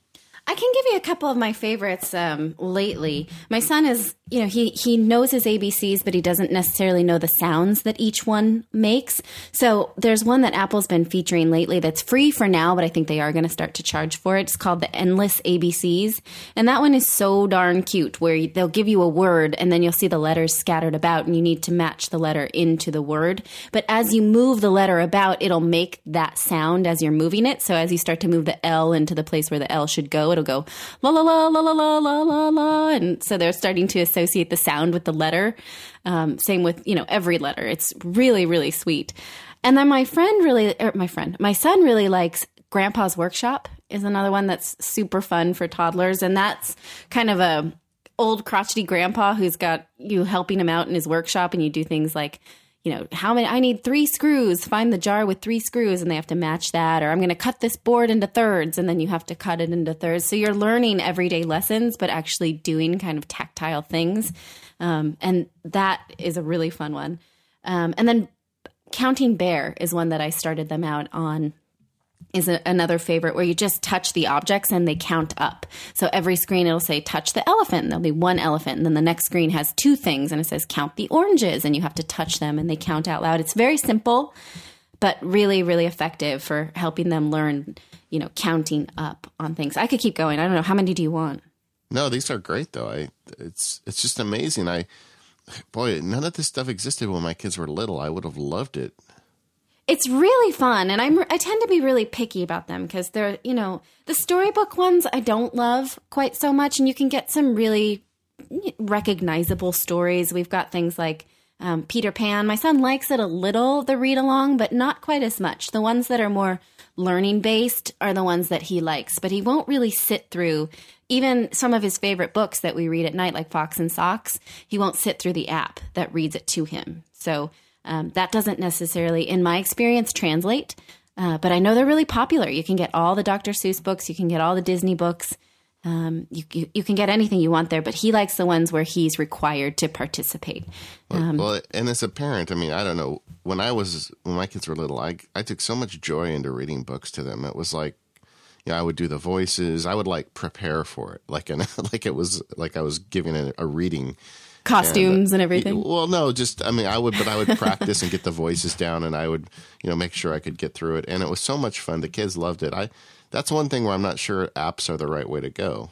I can give you a couple of my favorites um, lately. My son is, you know, he he knows his ABCs, but he doesn't necessarily know the sounds that each one makes. So there's one that Apple's been featuring lately that's free for now, but I think they are going to start to charge for it. It's called the Endless ABCs, and that one is so darn cute. Where they'll give you a word, and then you'll see the letters scattered about, and you need to match the letter into the word. But as you move the letter about, it'll make that sound as you're moving it. So as you start to move the L into the place where the L should go, it'll go la la la la la la la la la, and so they're starting to associate the sound with the letter. Um, same with you know every letter. It's really really sweet. And then my friend really, or my friend, my son really likes Grandpa's Workshop is another one that's super fun for toddlers, and that's kind of a old crotchety grandpa who's got you helping him out in his workshop, and you do things like you know, how many, I need three screws, find the jar with three screws, and they have to match that. Or I'm going to cut this board into thirds, and then you have to cut it into thirds. So you're learning everyday lessons, but actually doing kind of tactile things. Um, and that is a really fun one. Um, and then Counting Bear is one that I started them out on is a, another favorite where you just touch the objects and they count up. So every screen it'll say touch the elephant and there'll be one elephant and then the next screen has two things and it says count the oranges and you have to touch them and they count out loud. It's very simple but really really effective for helping them learn, you know, counting up on things. I could keep going. I don't know how many do you want? No, these are great though. I it's it's just amazing. I boy, none of this stuff existed when my kids were little. I would have loved it it's really fun and i'm i tend to be really picky about them because they're you know the storybook ones i don't love quite so much and you can get some really recognizable stories. We've got things like um, peter pan. My son likes it a little the read along but not quite as much. The ones that are more learning based are the ones that he likes but he won't really sit through even some of his favorite books that we read at night like fox in socks. He won't sit through the app that reads it to him. So um, that doesn't necessarily, in my experience, translate. Uh, but I know they're really popular. You can get all the Dr. Seuss books, you can get all the Disney books. Um, you, you, you can get anything you want there, but he likes the ones where he's required to participate. Um, well, well, and as a parent, I mean, I don't know. When I was when my kids were little, I I took so much joy into reading books to them. It was like, you know, I would do the voices. I would like prepare for it, like <laughs> an, like it was like I was giving a, a reading costumes and, and, everything. Well, no, just I mean, I would, but I would practice and get the voices down, and I would, you know, make sure I could get through it, and it was so much fun. The kids loved it. I that's one thing where I'm not sure apps are the right way to go.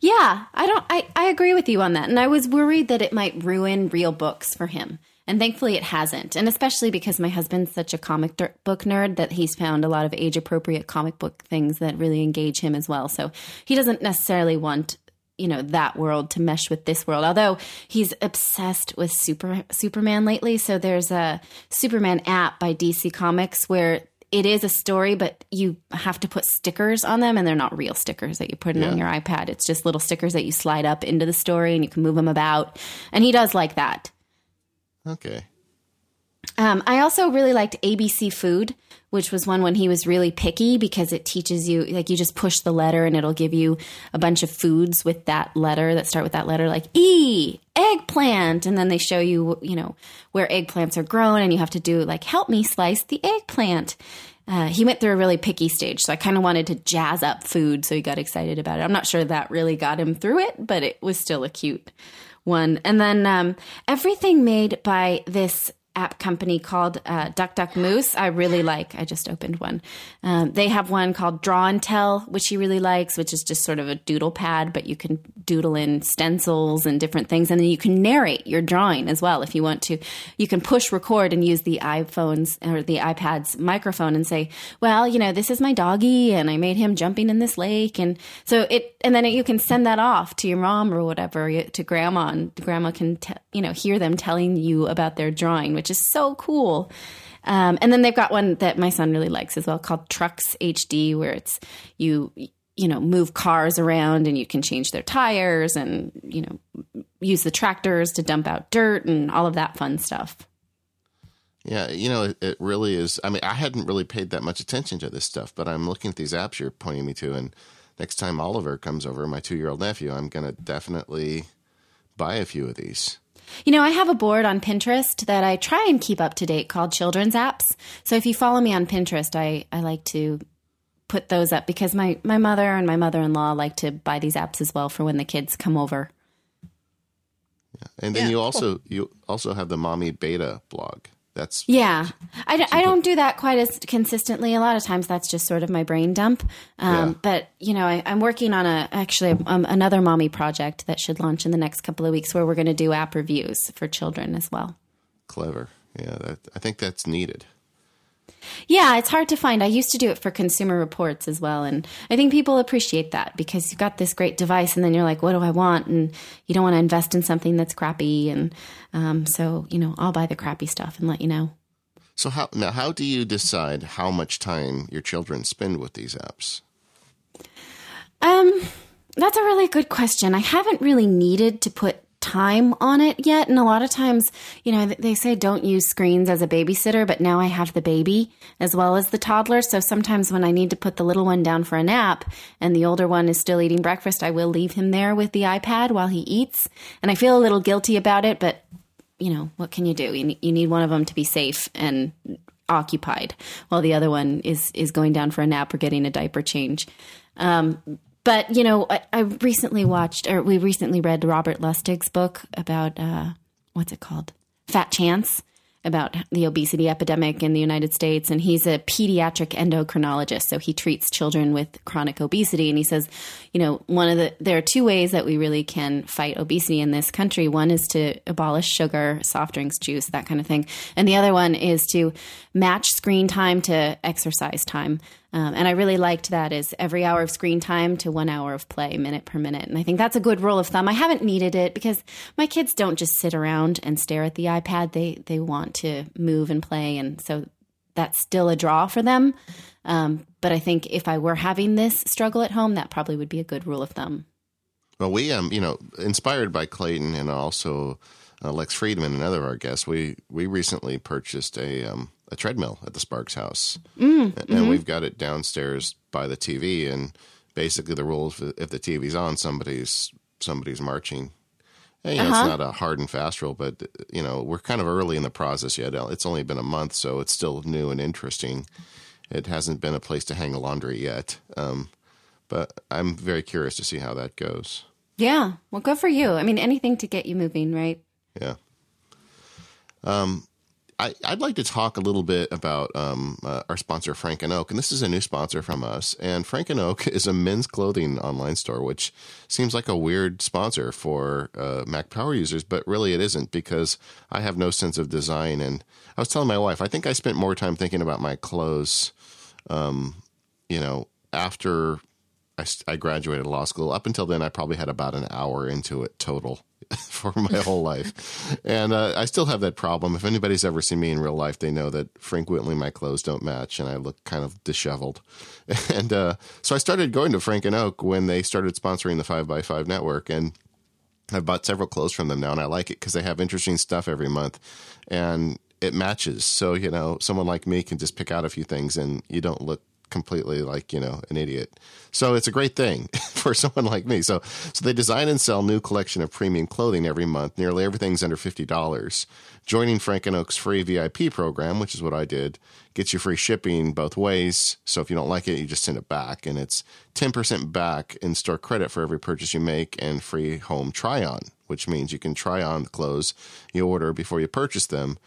Yeah, I don't. I I agree with you on that, and I was worried that it might ruin real books for him. And thankfully, it hasn't. And especially because my husband's such a comic book nerd that he's found a lot of age appropriate comic book things that really engage him as well. So he doesn't necessarily want you know that world to mesh with this world. Although he's obsessed with super superman lately. So there's a superman app by dc comics where it is a story but you have to put stickers on them and they're not real stickers that you put in yeah. on your ipad. It's just little stickers that you slide up into the story and you can move them about. And he does like that. Okay um, i also really liked abc food which was one when he was really picky because it teaches you like you just push the letter and it'll give you a bunch of foods with that letter that start with that letter like E eggplant and then they show you you know where eggplants are grown and you have to do like help me slice the eggplant. Uh, he went through a really picky stage, so I kind of wanted to jazz up food, so he got excited about it. I'm not sure that really got him through it, but it was still a cute one. And then um, everything made by this app company called uh, Duck Duck Moose. I really like. I just opened one. Um, they have one called Draw and Tell, which he really likes, which is just sort of a doodle pad, but you can doodle in stencils and different things, and then you can narrate your drawing as well if you want to. You can push record and use the iPhones or the iPad's microphone and say, "Well, you know, this is my doggy, and I made him jumping in this lake," and so it, and then it, you can send that off to your mom or whatever to grandma, and grandma can, t- you know, hear them telling you about their drawing, which is so cool. Um, and then they've got one that my son really likes as well called Trucks HD, where it's you you know move cars around and you can change their tires and you know use the tractors to dump out dirt and all of that fun stuff. Yeah, you know, it, it really is. I mean, I hadn't really paid that much attention to this stuff, but I'm looking at these apps you're pointing me to, and next time Oliver comes over, my two year old nephew, I'm going to definitely buy a few of these. You know, I have a board on Pinterest that I try and keep up to date called Children's Apps. So if you follow me on Pinterest, I, I like to put those up because my my mother and my mother in law like to buy these apps as well for when the kids come over. Yeah. And then Yeah, you also you also have the mommy beta blog. That's Yeah, I, d- I don't do that quite as consistently. A lot of times that's just sort of my brain dump. Um, Yeah. But you know, I, I'm working on a actually um, another mommy project that should launch in the next couple of weeks, where we're going to do app reviews for children as well. clever. Yeah, that, I think that's needed. Yeah, it's hard to find. I used to do it for consumer reports as well. And I think people appreciate that because you've got this great device and then you're like, what do I want? And you don't want to invest in something that's crappy. And um, so, you know, I'll buy the crappy stuff and let you know. So how now how do you decide how much time your children spend with these apps? Um, that's a really good question. I haven't really needed to put time on it yet. And a lot of times, you know, they say don't use screens as a babysitter, but now I have the baby as well as the toddler. So sometimes when I need to put the little one down for a nap and the older one is still eating breakfast, I will leave him there with the iPad while he eats. And I feel a little guilty about it, but you know, what can you do? You, you need one of them to be safe and occupied while the other one is is going down for a nap or getting a diaper change. Um, but you know, I, I recently watched, or we recently read Robert Lustig's book about uh, what's it called, Fat Chance, about the obesity epidemic in the United States, and he's a pediatric endocrinologist, so he treats children with chronic obesity. And he says, you know, one of the there are two ways that we really can fight obesity in this country. One is to abolish sugar, soft drinks, juice, that kind of thing, and the other one is to match screen time to exercise time. Um, and I really liked that is every hour of screen time to one hour of play, minute per minute. And I think that's a good rule of thumb. I haven't needed it because my kids don't just sit around and stare at the iPad. They they want to move and play, and so that's still a draw for them. Um, but I think if I were having this struggle at home, that probably would be a good rule of thumb. Well, we um, you know, inspired by Clayton and also uh, Lex Friedman, another of our guests, we we recently purchased a um, a treadmill at the Sparks house, mm, and we've got it downstairs by the TV. And basically, the rules if the TV's on, somebody's somebody's marching. And, you know, It's not a hard and fast rule, but you know we're kind of early in the process yet. It's only been a month, so it's still new and interesting. It hasn't been a place to hang laundry yet, um, but I'm very curious to see how that goes. Yeah, well, good for you. I mean, anything to get you moving, right? Yeah. Um, I, I'd like to talk a little bit about um, uh, our sponsor, Frank and Oak, and this is a new sponsor from us. And Frank and Oak <laughs> is a men's clothing online store, which seems like a weird sponsor for uh, Mac Power users, but really it isn't because I have no sense of design. And I was telling my wife, I think I spent more time thinking about my clothes, um, you know, after I, I graduated law school. Up until then, I probably had about an hour into it total <laughs> for my whole life. And uh, I still have that problem. If anybody's ever seen me in real life, they know that frequently my clothes don't match and I look kind of disheveled. <laughs> And uh, so I started going to Frank and Oak when they started sponsoring the 5x5 network. And I've bought several clothes from them now, and I like it because they have interesting stuff every month. And it matches. So, you know, someone like me can just pick out a few things and you don't look completely like you know an idiot. So it's a great thing <laughs> for someone like me. So so they design and sell new collection of premium clothing every month. Nearly everything's under $50 joining frank and oak's free vip program which is what i did gets you free shipping both ways. So if you don't like it you just send it back. And it's 10% back in store credit for every purchase you make and free home try on which means you can try on the clothes you order before you purchase them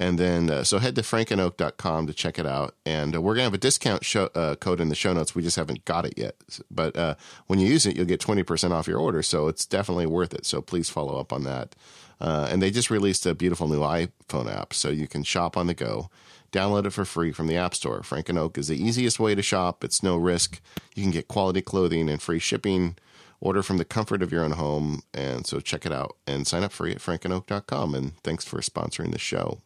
and then, uh, so head to frankandoak.com to check it out. And uh, we're going to have a discount show, uh, code in the show notes. We just haven't got it yet. But uh, when you use it, you'll get 20% off your order. So it's definitely worth it. So please follow up on that. Uh, and they just released a beautiful new iPhone app. So you can shop on the go. Download it for free from the App Store. Frank and Oak is the easiest way to shop. It's no risk. You can get quality clothing and free shipping. Order from the comfort of your own home. And so check it out and sign up free at frankandoak.com. And thanks for sponsoring the show.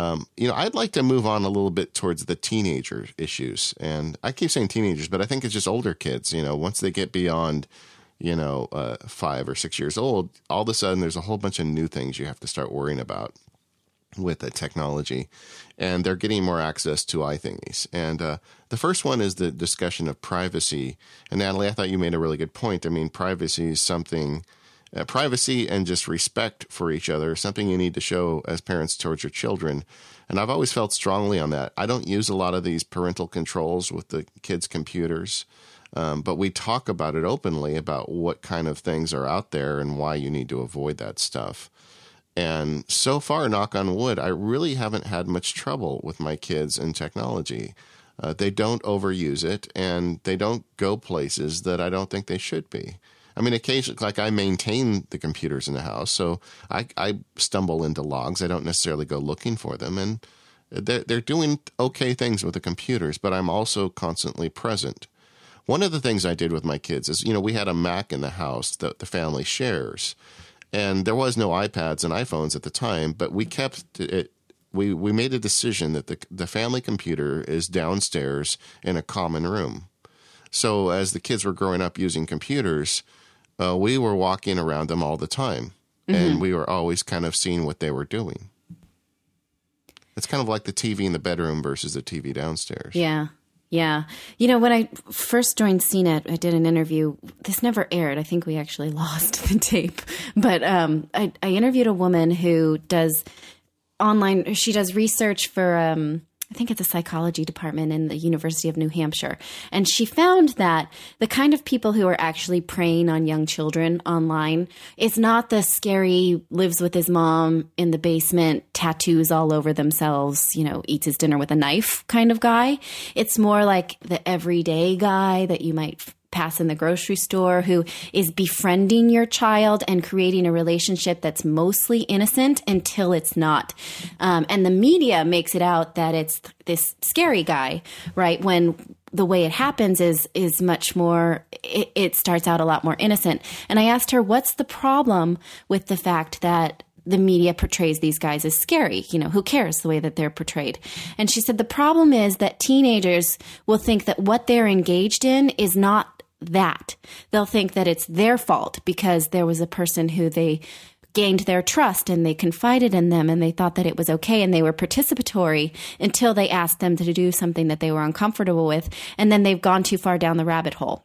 Um, you know, I'd like to move on a little bit towards the teenager issues. And I keep saying teenagers, but I think it's just older kids. You know, once they get beyond, you know, uh, five or six years old, all of a sudden there's a whole bunch of new things you have to start worrying about with the technology. And they're getting more access to iThingies. And uh, the first one is the discussion of privacy. And Natalie, I thought you made a really good point. I mean, privacy is something Uh, privacy and just respect for each other, something you need to show as parents towards your children. And I've always felt strongly on that. I don't use a lot of these parental controls with the kids' computers, um, but we talk about it openly about what kind of things are out there and why you need to avoid that stuff. And so far, knock on wood, I really haven't had much trouble with my kids and technology. Uh, they don't overuse it and they don't go places that I don't think they should be. I mean, occasionally, like I maintain the computers in the house, so I, I stumble into logs. I don't necessarily go looking for them, and they're they're doing okay things with the computers. But I'm also constantly present. One of the things I did with my kids is, you know, we had a Mac in the house that the family shares, and there was no iPads and iPhones at the time, but we kept it we we made a decision that the the family computer is downstairs in a common room. So as the kids were growing up using computers, uh, we were walking around them all the time, mm-hmm. and we were always kind of seeing what they were doing. It's kind of like the TV in the bedroom versus the TV downstairs. Yeah. Yeah. You know, when I first joined CNET, I did an interview. This never aired. I think we actually <laughs> lost the tape. But um, I, I interviewed a woman who does online, she does research for um, I think it's a psychology department in the University of New Hampshire. And she found that the kind of people who are actually preying on young children online is not the scary, lives with his mom in the basement, tattoos all over themselves, you know, eats his dinner with a knife kind of guy. It's more like the everyday guy that you might pass in the grocery store who is befriending your child and creating a relationship that's mostly innocent until it's not. Um, and the media makes it out that it's this scary guy, right? When the way it happens is is much more it, it starts out a lot more innocent and i asked her what's the problem with the fact that the media portrays these guys as scary. You know, who cares the way that they're portrayed? And she said the problem is that teenagers will think that what they're engaged in is not that. They'll think that it's their fault because there was a person who they gained their trust and they confided in them and they thought that it was okay and they were participatory until they asked them to do something that they were uncomfortable with. And then they've gone too far down the rabbit hole.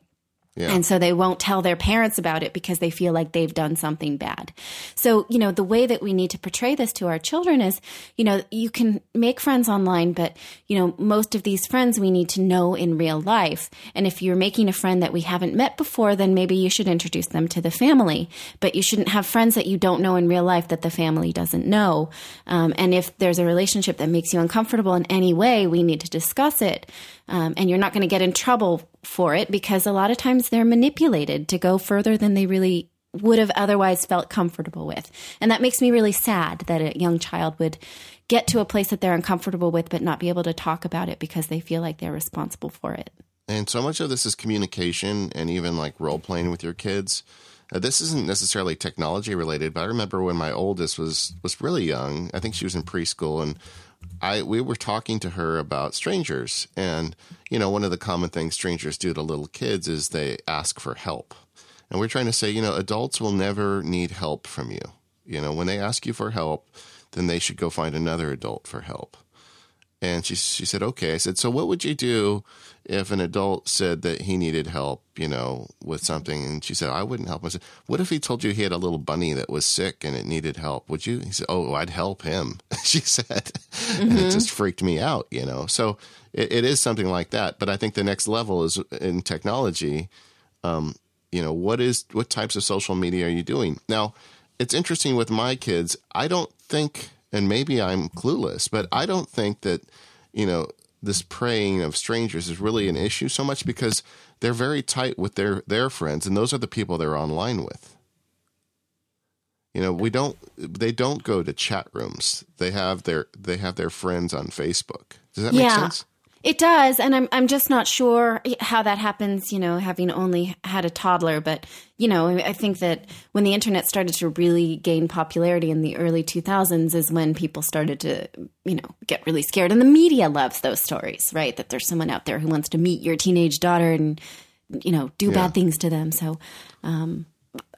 Yeah. And so they won't tell their parents about it because they feel like they've done something bad. So, you know, the way that we need to portray this to our children is, you know, you can make friends online, but, you know, most of these friends we need to know in real life. And if you're making a friend that we haven't met before, then maybe you should introduce them to the family. But you shouldn't have friends that you don't know in real life that the family doesn't know. Um, and if there's a relationship that makes you uncomfortable in any way, we need to discuss it. Um, and you're not going to get in trouble for it because a lot of times they're manipulated to go further than they really would have otherwise felt comfortable with. And that makes me really sad that a young child would get to a place that they're uncomfortable with but not be able to talk about it because they feel like they're responsible for it. And so much of this is communication and even like role playing with your kids. Uh, this isn't necessarily technology related, but I remember when my oldest was was really young. I think she was in preschool, and I we were talking to her about strangers, and you know, one of the common things strangers do to little kids is they ask for help, and we're trying to say, you know, adults will never need help from you. You know, when they ask you for help, then they should go find another adult for help. And she she said, okay. I said, so what would you do if an adult said that he needed help, you know, with something? And she said, I wouldn't help. I said, what if he told you he had a little bunny that was sick and it needed help? Would you? He said, oh, I'd help him. <laughs> she said, mm-hmm. and it mm-hmm. just freaked me out, you know. So it, it is something like that. But I think the next level is in technology. Um, you know, what is what types of social media are you doing now? It's interesting with my kids. I don't think and maybe I'm clueless, but I don't think that, you know, this preying of strangers is really an issue so much because they're very tight with their their friends and those are the people they're online with. You know, we don't they don't go to chat rooms. They have their they have their friends on Facebook. Does that yeah. make sense? It does, and I'm I'm just not sure how that happens. You know, having only had a toddler, but you know, I think that when the internet started to really gain popularity in the early 2000s is when people started to you know get really scared, and the media loves those stories, right? That there's someone out there who wants to meet your teenage daughter and you know do yeah. bad things to them. So. Um,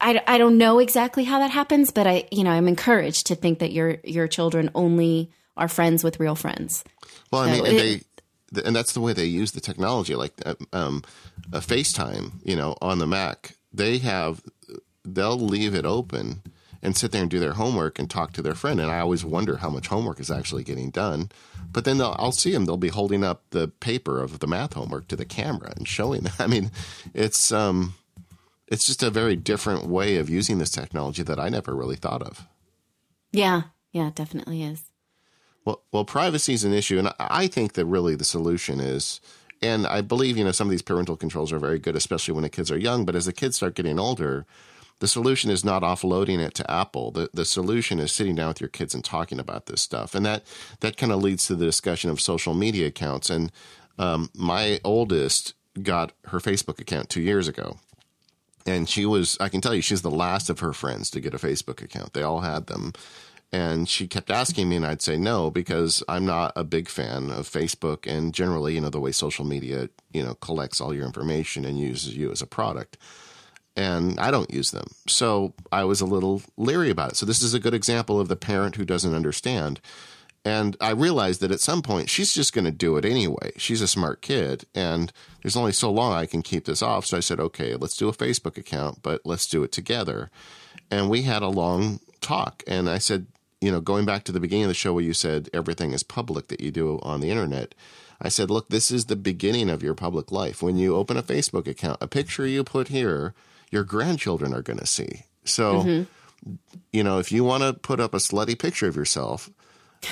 I, I don't know exactly how that happens, but I you know I'm encouraged to think that your your children only are friends with real friends. Well, I mean, it, they and that's the way they use the technology, like uh, um, a FaceTime, you know, on the Mac. They have they'll leave it open and sit there and do their homework and talk to their friend. And I always wonder how much homework is actually getting done. But then I'll see them; they'll be holding up the paper of the math homework to the camera and showing them. <laughs> I mean, it's um, it's just a very different way of using this technology that I never really thought of. Yeah, yeah, it definitely is. Well, well, privacy is an issue, and I think that really the solution is, and I believe you know some of these parental controls are very good, especially when the kids are young. But as the kids start getting older, the solution is not offloading it to Apple. The the solution is sitting down with your kids and talking about this stuff, and that that kind of leads to the discussion of social media accounts. And um, my oldest got her Facebook account two years ago, and she was I can tell you she's the last of her friends to get a Facebook account. They all had them. And she kept asking me, and I'd say no because I'm not a big fan of Facebook and generally, you know, the way social media, you know, collects all your information and uses you as a product and I don't use them. So I was a little leery about it. So this is a good example of the parent who doesn't understand. And I realized that at some point she's just going to do it anyway. She's a smart kid, and there's only so long I can keep this off. So I said, okay, let's do a Facebook account, but let's do it together. And we had a long talk. And I said, you know, going back to the beginning of the show where you said everything is public that you do on the internet, I said, look, this is the beginning of your public life. When you open a Facebook account, a picture you put here your grandchildren are going to see. So, mm-hmm. you know, if you want to put up a slutty picture of yourself,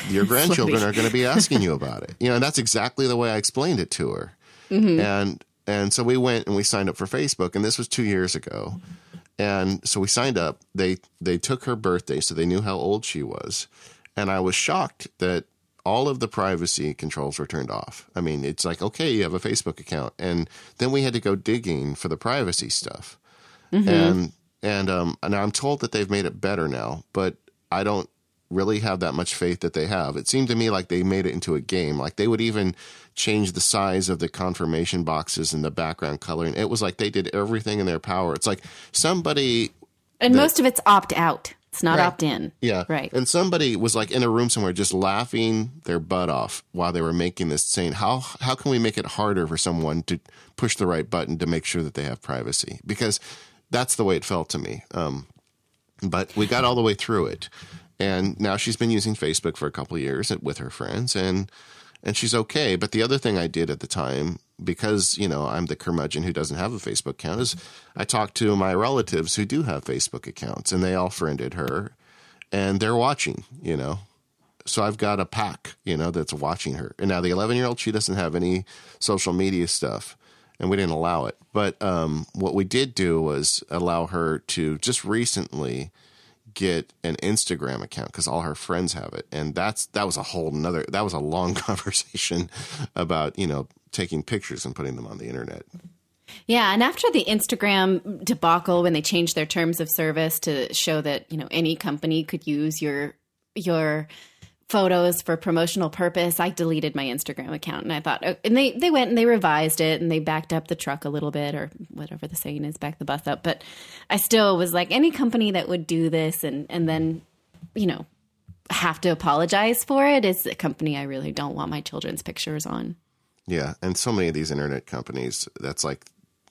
your <laughs> grandchildren are going to be <laughs> asking you about it. You know, and that's exactly the way I explained it to her. Mm-hmm. And and so we went and we signed up for Facebook, and this was two years ago. And so we signed up. They they took her birthday, so they knew how old she was. And I was shocked that all of the privacy controls were turned off. I mean, it's like, okay, you have a Facebook account. And then we had to go digging for the privacy stuff. Mm-hmm. And and um, now I'm told that they've made it better now, but I don't really have that much faith that they have. It seemed to me like they made it into a game. Like they would even change the size of the confirmation boxes and the background color. And It was like they did everything in their power. It's like somebody And that, most of it's opt out. It's not right. opt in. Yeah. Right. And somebody was like in a room somewhere just laughing their butt off while they were making this saying, How how can we make it harder for someone to push the right button to make sure that they have privacy? Because that's the way it felt to me. Um, but we got all the way through it, and now she's been using Facebook for a couple years with her friends, and and she's okay. But the other thing I did at the time, because you know I'm the curmudgeon who doesn't have a Facebook account, is I talked to my relatives who do have Facebook accounts, and they all friended her, and they're watching. You know, so I've got a pack, you know, that's watching her. And now the 11 year old, she doesn't have any social media stuff and we didn't allow it. But um, what we did do was allow her to just recently get an Instagram account because all her friends have it, and that's that was a whole another that was a long <laughs> conversation about you know taking pictures and putting them on the internet. Yeah, and after the Instagram debacle, when they changed their terms of service to show that you know any company could use your your photos for promotional purpose, I deleted my Instagram account and I thought, oh, and they, they went and they revised it and they backed up the truck a little bit or whatever the saying is, back the bus up. But I still was like, any company that would do this and, and then, you know, have to apologize for it is a company I really don't want my children's pictures on. Yeah. And so many of these internet companies, that's like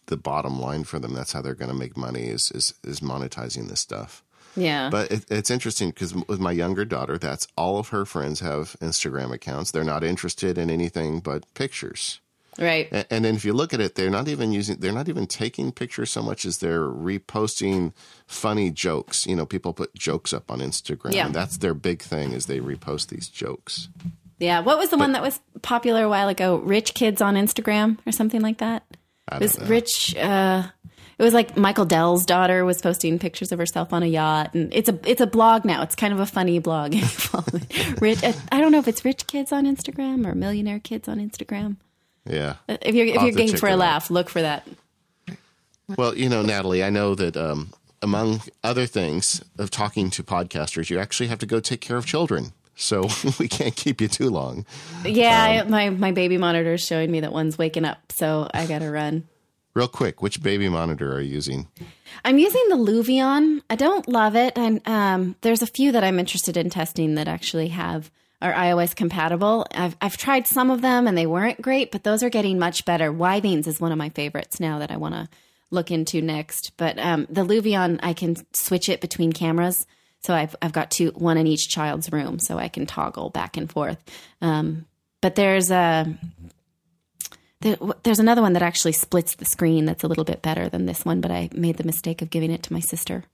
the bottom line for them. That's how they're going to make money is, is, is monetizing this stuff. Yeah. But it, it's interesting because with my younger daughter, that's all of her friends have Instagram accounts. They're not interested in anything but pictures. Right. And, and, then if you look at it, they're not even using, they're not even taking pictures so much as they're reposting funny jokes. You know, people put jokes up on Instagram. Yeah. That's their big thing is they repost these jokes. Yeah. What was the but, one that was popular a while ago? Rich kids on Instagram or something like that? I it was know. rich, uh, it was like Michael Dell's daughter was posting pictures of herself on a yacht, and it's a it's a blog now. It's kind of a funny blog. <laughs> rich, I don't know if it's rich kids on Instagram or millionaire kids on Instagram. Yeah, if you're if you're game for a laugh, look for that. Well, you know, Natalie, I know that um, among other things of talking to podcasters, you actually have to go take care of children so <laughs> we can't keep you too long. Yeah, um, I, my my baby monitor is showing me that one's waking up, so I got to run. Real quick, which baby monitor are you using? I'm using the Luvion. I don't love it, and um, there's a few that I'm interested in testing that actually have are iOS compatible. I've I've tried some of them and they weren't great, but those are getting much better. Withings is one of my favorites now that I want to look into next. But um, the Luvion, I can switch it between cameras. So I've I've got two, one in each child's room, so I can toggle back and forth. Um, but there's a there, there's another one that actually splits the screen. That's a little bit better than this one, but I made the mistake of giving it to my sister.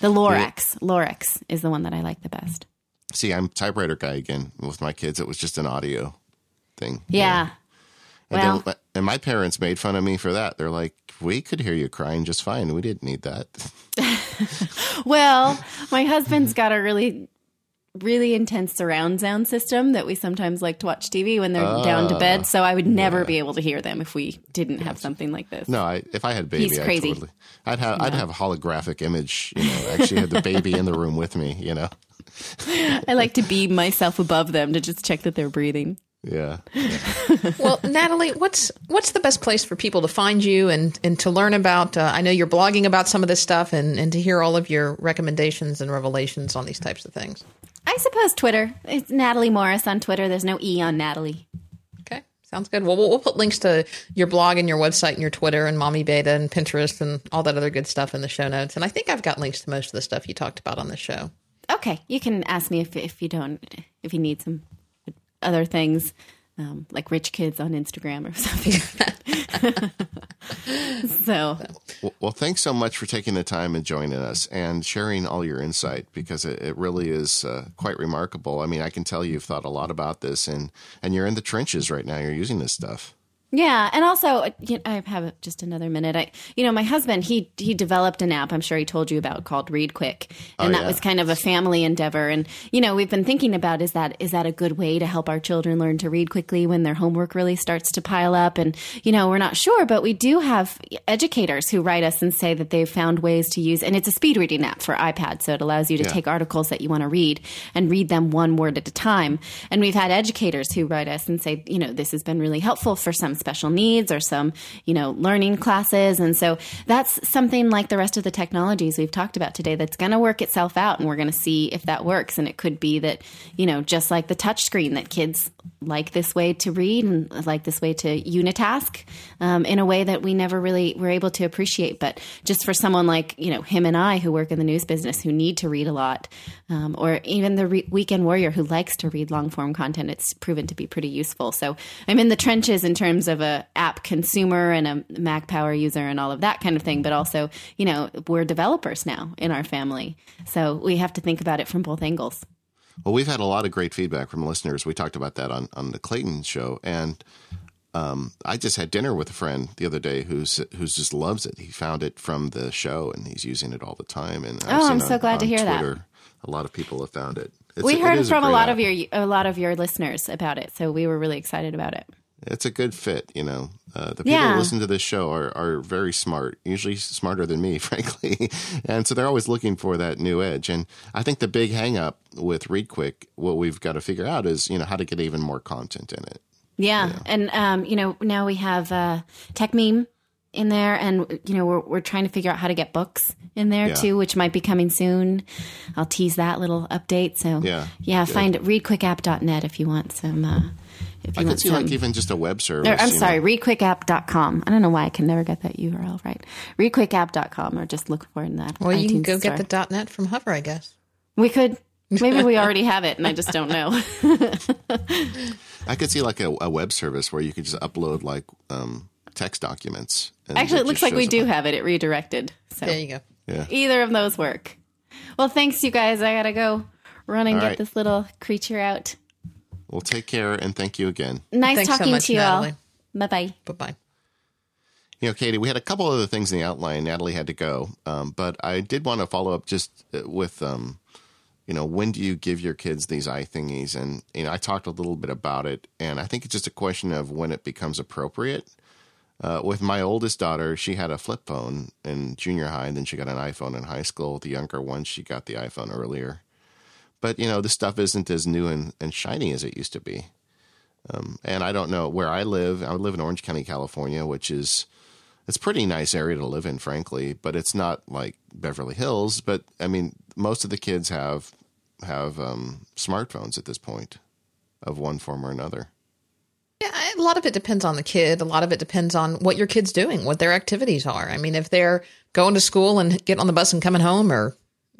The Lorex, Lorex is the one that I like the best. See, I'm typewriter guy again. With my kids, it was just an audio thing. Yeah. And, Well, then, and my parents made fun of me for that. They're like, "We could hear you crying just fine. We didn't need that." <laughs> well, my husband's got a really really intense surround sound system that we sometimes like to watch TV when they're down to bed. So I would never be able to hear them if we didn't have something like this. No, I, if I had a baby, He's I'd crazy. totally, I'd have I'd have a holographic image. You know, actually have the baby in the room with me. You know, <laughs> I like to be myself above them to just check that they're breathing. yeah. <laughs> Well, Natalie, what's what's the best place for people to find you and, and to learn about? Uh, I know you're blogging about some of this stuff, and, and to hear all of your recommendations and revelations on these types of things. I suppose Twitter. It's Natalie Morris on Twitter. There's no E on Natalie. Okay, sounds good. Well, we'll, we'll put links to your blog and your website and your Twitter and Mommy Beta and Pinterest and all that other good stuff in the show notes. And I think I've got links to most of the stuff you talked about on the show. Okay, you can ask me if if you don't if you need some other things. Um, like rich kids on Instagram or <laughs> something like that. so Well, well, thanks so much for taking the time and joining us and sharing all your insight because it, it really is uh, quite remarkable. I mean, I can tell you've thought a lot about this and and you're in the trenches right now. You're using this stuff. Yeah, and also uh, you know, I have just another minute. I, you know, my husband he he developed an app. I'm sure he told you about called Read Quick, oh, and Oh, that yeah. was kind of a family endeavor. And you know, we've been thinking about is that is that a good way to help our children learn to read quickly when their homework really starts to pile up? And you know, we're not sure, but we do have educators who write us and say that they've found ways to use, and it's a speed reading app for iPad, so it allows you to Yeah. take articles that you want to read and read them one word at a time. And we've had educators who write us and say, you know, this has been really helpful for some special needs or some, you know, learning classes. And so that's something like the rest of the technologies we've talked about today that's going to work itself out and we're going to see if that works. And it could be that, you know, just like the touch screen that kids like this way to read and like this way to unitask um, in a way that we never really were able to appreciate. But just for someone like, you know, him and I who work in the news business who need to read a lot, um, or even the re- weekend warrior who likes to read long form content, it's proven to be pretty useful. So I'm in the trenches in terms of a app consumer and a Mac Power user and all of that kind of thing. But also, you know, we're developers now in our family. So we have to think about it from both angles. Well, we've had a lot of great feedback from listeners. We talked about that on, on the Clayton show, and um, I just had dinner with a friend the other day who's who's just loves it. He found it from the show, and he's using it all the time. And I've Oh, I'm so on- glad to on hear that. A lot of people have found it. It's we it heard from a lot app. of your a lot of your listeners about it, so we were really excited about it. It's a good fit, you know. Uh, the people Yeah. who listen to this show are, are very smart, usually smarter than me, <laughs> frankly. And so they're always looking for that new edge. And I think the big hang up with Read Quick, what we've got to figure out is, you know, how to get even more content in it. Yeah, and um, you know now we have uh, Techmeme in there, and you know we're we're trying to figure out how to get books in there Yeah. too, which might be coming soon. I'll tease that little update. So Yeah, yeah, good. find readquickapp.net if you want some. Uh, if you I want could see some. like even just a web service. Or, I'm you know. sorry, readquickapp.com. I don't know why I can never get that URL right. Readquickapp.com, or just look for it in that. Well, you can go store. get the .net from Hover, I guess. We could. Maybe we <laughs> already have it, and I just don't know. <laughs> I could see like a, a web service where you could just upload like um, text documents. and Actually, it just looks like we do up. have it. It redirected. So There you go. Yeah. either of those work. Well, thanks, you guys. I gotta go run and All get right. this little creature out. Well, take care and thank you again. Nice Thanks so talking much, to you Natalie. all. Bye bye. Bye bye. You know, Katie, we had a couple other things in the outline. Natalie had to go, um, but I did want to follow up just uh, with, um, you know, when do you give your kids these eye thingies? And you know, I talked a little bit about it, and I think it's just a question of when it becomes appropriate. Uh, with my oldest daughter, she had a flip phone in junior high, and then she got an iPhone in high school. The younger one, she got the iPhone earlier. But you know, this stuff isn't as new and, and shiny as it used to be. Um, and I don't know where I live. I live in Orange County, California, which is it's a pretty nice area to live in, frankly, but it's not like Beverly Hills. But I mean, most of the kids have have um, smartphones at this point, of one form or another. Yeah, a lot of it depends on the kid. A lot of it depends on what your kid's doing, what their activities are. I mean, if they're going to school and getting on the bus and coming home, or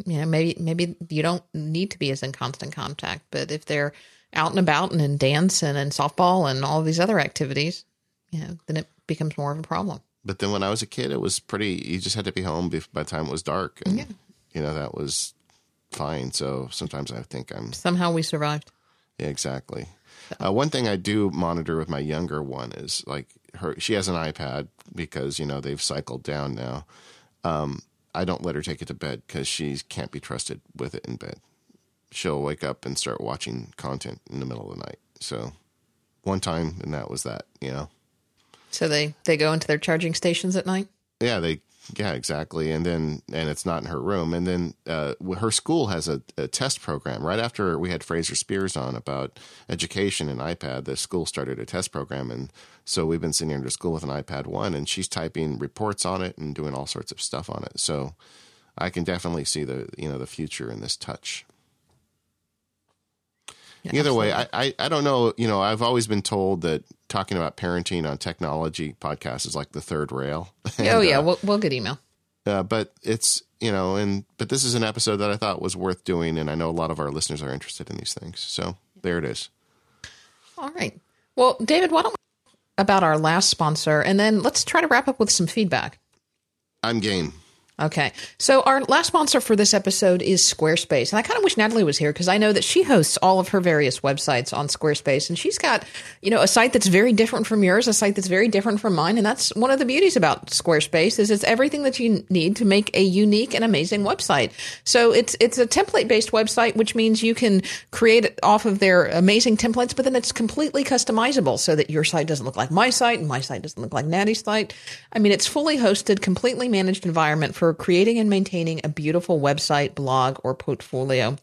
you know, maybe maybe you don't need to be as in constant contact. But if they're out and about and in dance and in softball and all these other activities, you know, then it becomes more of a problem. But then when I was a kid, it was pretty. You just had to be home by the time it was dark, and Yeah. you know that was fine. So sometimes I think I'm Somehow we survived. Yeah, exactly. Uh, one thing I do monitor with my younger one is like her. She has an iPad because you know they've cycled down now. Um, I don't let her take it to bed because she can't be trusted with it in bed. She'll wake up and start watching content in the middle of the night. So one time, and that was that. You know. So they they go into their charging stations at night. Yeah, they yeah exactly, and then and it's not in her room, and then uh, her school has a, a test program. Right after we had Fraser Speirs on about education and iPad, the school started a test program, and so we've been sending her to school with an iPad one, and she's typing reports on it and doing all sorts of stuff on it. So I can definitely see the you know the future in this touch. Yeah, Either way. I, I, I don't know. You know, I've always been told that talking about parenting on technology podcasts is like the third rail. <laughs> oh yeah, uh, we'll, we'll get email. uh, but it's you know, and but this is an episode that I thought was worth doing, and I know a lot of our listeners are interested in these things. So there it is. All right. Well, David, why don't we about our last sponsor, and then let's try to wrap up with some feedback. I'm game. Okay. So our last sponsor for this episode is Squarespace. And I kind of wish Natalie was here because I know that she hosts all of her various websites on Squarespace and she's got, you know, a site that's very different from yours, a site that's very different from mine. And that's one of the beauties about Squarespace is it's everything that you need to make a unique and amazing website. So it's, it's a template based website, which means you can create it off of their amazing templates, but then it's completely customizable so that your site doesn't look like my site and my site doesn't look like Natty's site. I mean, it's fully hosted, completely managed environment for creating and maintaining a beautiful website, blog, or portfolio.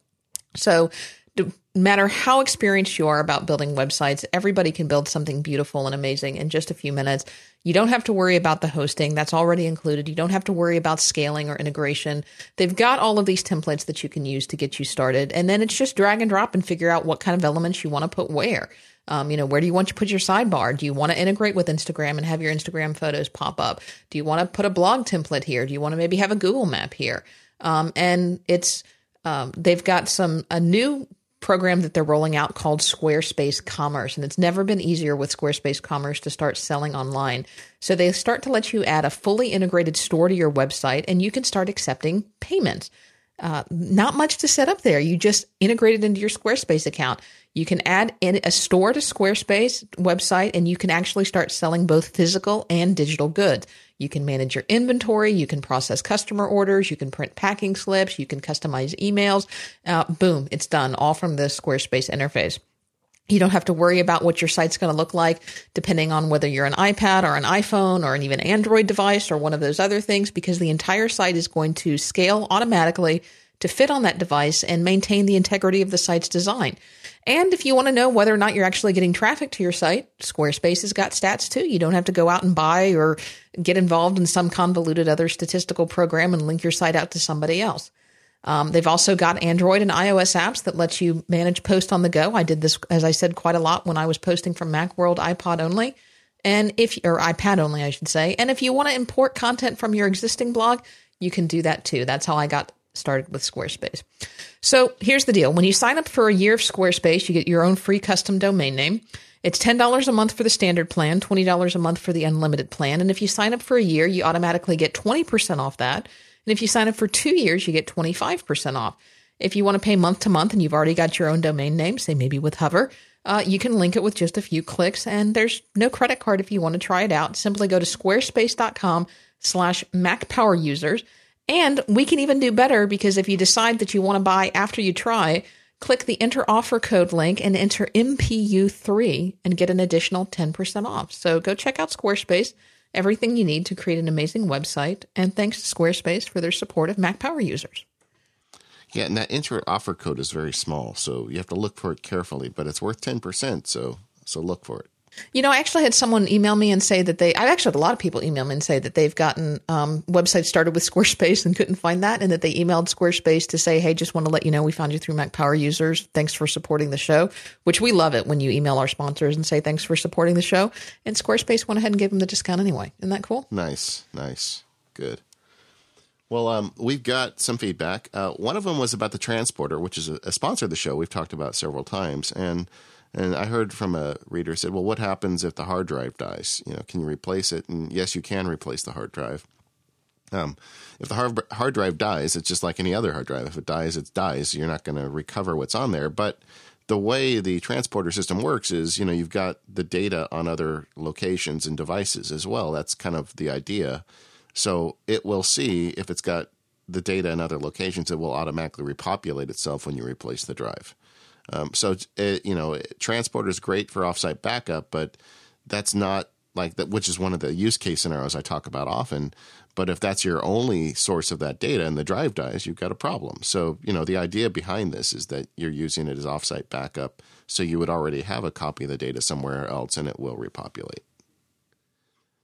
So, no matter how experienced you are about building websites, everybody can build something beautiful and amazing in just a few minutes. You don't have to worry about the hosting, that's already included. You don't have to worry about scaling or integration. They've got all of these templates that you can use to get you started. And then it's just drag and drop and figure out what kind of elements you want to put where. Um, you know, where do you want to put your sidebar? Do you want to integrate with Instagram and have your Instagram photos pop up? Do you want to put a blog template here? Do you want to maybe have a Google map here? Um, and it's um, they've got some a new program that they're rolling out called Squarespace Commerce, and it's never been easier with Squarespace Commerce to start selling online. So they start to let you add a fully integrated store to your website, and you can start accepting payments. Uh, not much to set up there. You just integrate it into your Squarespace account. You can add in a store to Squarespace website and you can actually start selling both physical and digital goods. You can manage your inventory. You can process customer orders. You can print packing slips. You can customize emails. Uh, boom, it's done all from the Squarespace interface. You don't have to worry about what your site's going to look like, depending on whether you're an iPad or an iPhone or an even Android device or one of those other things, because the entire site is going to scale automatically to fit on that device and maintain the integrity of the site's design. And if you want to know whether or not you're actually getting traffic to your site, Squarespace has got stats too. You don't have to go out and buy or get involved in some convoluted other statistical program and link your site out to somebody else. Um, they've also got Android and iOS apps that let you manage post on the go. I did this, as I said, quite a lot when I was posting from Macworld iPod only, and if or iPad only, I should say. And if you want to import content from your existing blog, you can do that too. That's how I got started with Squarespace. So here's the deal: when you sign up for a year of Squarespace, you get your own free custom domain name. It's $10 a month for the standard plan, $20 a month for the unlimited plan. And if you sign up for a year, you automatically get 20% off that. And if you sign up for two years, you get 25% off. If you want to pay month to month and you've already got your own domain name, say maybe with Hover, uh, you can link it with just a few clicks. And there's no credit card if you want to try it out. Simply go to squarespace.com slash Mac Power users. And we can even do better because if you decide that you want to buy after you try, click the enter offer code link and enter MPU3 and get an additional 10% off. So go check out Squarespace, everything you need to create an amazing website. And thanks to Squarespace for their support of Mac Power users. Yeah, and that enter offer code is very small, so you have to look for it carefully. But it's worth ten percent, so so look for it. You know, I actually had someone email me and say that they, I've actually had a lot of people email me and say that they've gotten um, websites started with <laughs> Squarespace and couldn't find that, and that they emailed Squarespace to say, hey, just want to let you know we found you through Mac Power users. Thanks for supporting the show, which we love it when you email our sponsors and say thanks for supporting the show. And Squarespace went ahead and gave them the discount anyway. Isn't that cool? Nice, nice, good. Well, um, we've got some feedback. Uh, one of them was about the transporter, which is a, a sponsor of the show. We've talked about several times, and and I heard from a reader said, "Well, what happens if the hard drive dies? You know, can you replace it?" And yes, you can replace the hard drive. Um, if the hard, hard drive dies, it's just like any other hard drive. If it dies, it dies. You're not going to recover what's on there. But the way the transporter system works is, you know, you've got the data on other locations and devices as well. That's kind of the idea. So it will see if it's got the data in other locations, it will automatically repopulate itself when you replace the drive. Um, so, it, you know, transporter is great for offsite backup, but that's not like that, which is one of the use case scenarios I talk about often. But if that's your only source of that data and the drive dies, you've got a problem. So, you know, the idea behind this is that you're using it as offsite backup. So you would already have a copy of the data somewhere else and it will repopulate.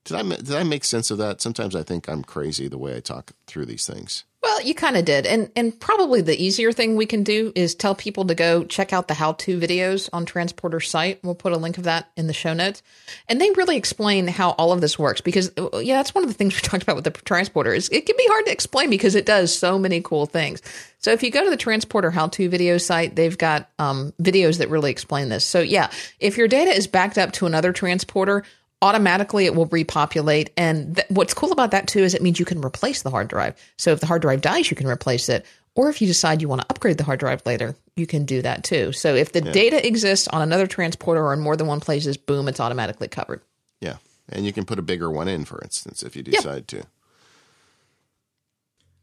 Did I did I make sense of that? Sometimes I think I'm crazy the way I talk through these things. Well, you kind of did, and and probably the easier thing we can do is tell people to go check out the how-to videos on Transporter's site. We'll put a link of that in the show notes, and they really explain how all of this works. Because uh, yeah, that's one of the things <laughs> we talked about with the Transporter is it can be hard to explain because it does so many cool things. So if you go to the Transporter how-to video site, they've got um, videos that really explain this. So yeah, if your data is backed up to another transporter automatically it will repopulate. And th- what's cool about that too is it means you can replace the hard drive. So if the hard drive dies, you can replace it. Or if you decide you want to upgrade the hard drive later, you can do that too. So if the yeah. data exists on another transporter or in more than one places, boom, it's automatically covered. Yeah. And you can put a bigger one in, for instance, if you decide yeah. to.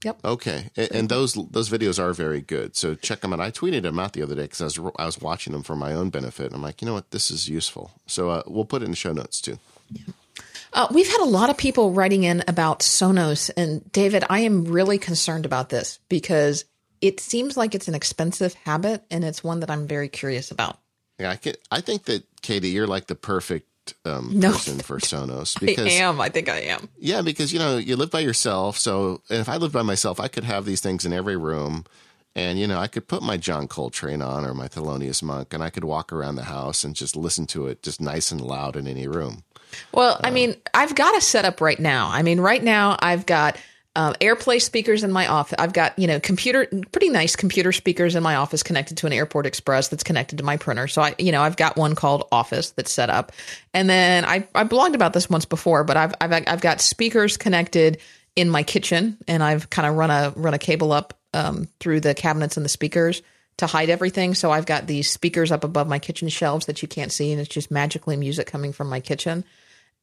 Yep. Okay, and, and, those those videos are very good. So check them out. I tweeted them out the other day because I was I was watching them for my own benefit. And I'm like, you know what, this is useful. So uh, we'll put it in the show notes too. Yeah. Uh, we've had a lot of people writing in about Sonos, and David, I am really concerned about this because it seems like it's an expensive habit, and it's one that I'm very curious about. Yeah, I, can, I think that Katie, you're like the perfect um, <laughs> no, person for Sonos. Because, I am. I think I am. Yeah, because you know you live by yourself. So if I lived by myself, I could have these things in every room, and you know I could put my John Coltrane on or my Thelonious Monk, and I could walk around the house and just listen to it, just nice and loud in any room. Well, I mean, I've got a setup right now. I mean, right now I've got um, AirPlay speakers in my office. I've got you know computer, pretty nice computer speakers in my office connected to an Airport Express that's connected to my printer. So I, you know, I've got one called Office that's set up, and then I I blogged about this once before, but I've I've I've got speakers connected in my kitchen, and I've kind of run a run a cable up um, through the cabinets and the speakers to hide everything. So I've got these speakers up above my kitchen shelves that you can't see, and it's just magically music coming from my kitchen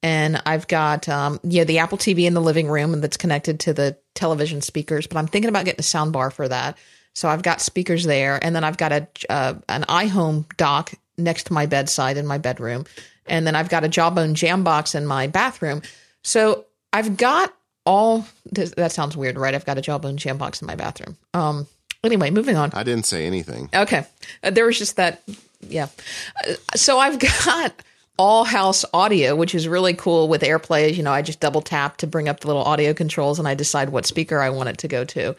and I've got um, yeah the Apple TV in the living room and that's connected to the television speakers. But I'm thinking about getting a sound bar for that. So I've got speakers there, and then I've got a uh, an iHome dock next to my bedside in my bedroom, and then I've got a Jawbone Jambox in my bathroom. So I've got all. That sounds weird, right? I've got a Jawbone Jambox in my bathroom. Um. Anyway, moving on. I didn't say anything. Okay, uh, there was just that. Yeah. Uh, so I've <laughs> got all house audio, which is really cool with AirPlay. You know, I just double tap to bring up the little audio controls and I decide what speaker I want it to go to.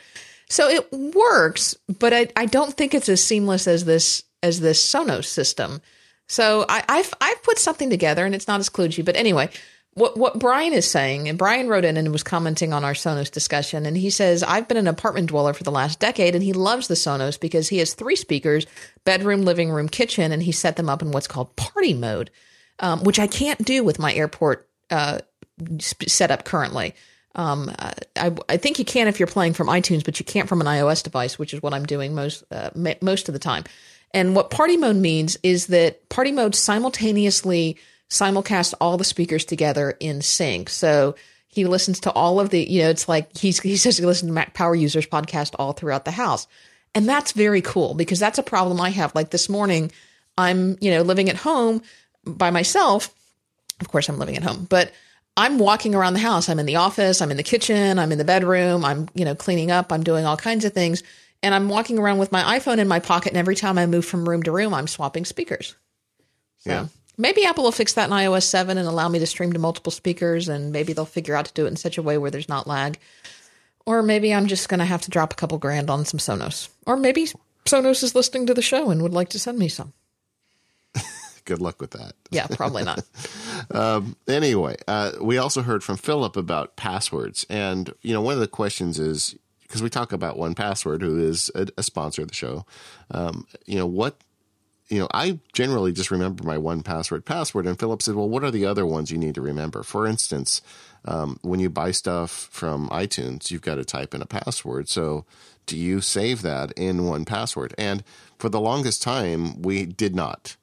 So it works, but I, I don't think it's as seamless as this as this Sonos system. So I, have I've put something together and it's not as kludgy, but anyway, what what Brian is saying, and Brian wrote in and was commenting on our Sonos discussion, and he says, I've been an apartment dweller for the last decade, and he loves the Sonos because he has three speakers, bedroom, living room, kitchen, and he set them up in what's called party mode um, which I can't do with my airport uh, setup currently. Um, I, I, think you can if you're playing from iTunes, but you can't from an iOS device, which is what I'm doing most uh, most of the time. And what party mode means is that party mode simultaneously simulcasts all the speakers together in sync. So he listens to all of the, you know, it's like he's, he says he listens to Mac Power Users podcast all throughout the house. And that's very cool because that's a problem I have. Like this morning, I'm, you know, living at home, by myself, of course, I'm living at home, but I'm walking around the house. I'm in the office, I'm in the kitchen, I'm in the bedroom, I'm, you know, cleaning up, I'm doing all kinds of things. And I'm walking around with my iPhone in my pocket. And every time I move from room to room, I'm swapping speakers. So, yeah. Maybe Apple will fix that in iOS 7 and allow me to stream to multiple speakers, and maybe they'll figure out to do it in such a way where there's not lag. Or maybe I'm just going to have to drop a couple grand on some Sonos. Or maybe Sonos is listening to the show and would like to send me some. Good luck with that. Yeah, probably not. <laughs> um, anyway, uh, we also heard from Philip about passwords. And, you know, one of the questions is because we talk about 1Password, who is a, a sponsor of the show, um, you know, what you know, I generally just remember my 1Password password. And Philip said, well, what are the other ones you need to remember? For instance, um, when you buy stuff from iTunes, you've got to type in a password. So do you save that in 1Password? And for the longest time, we did not.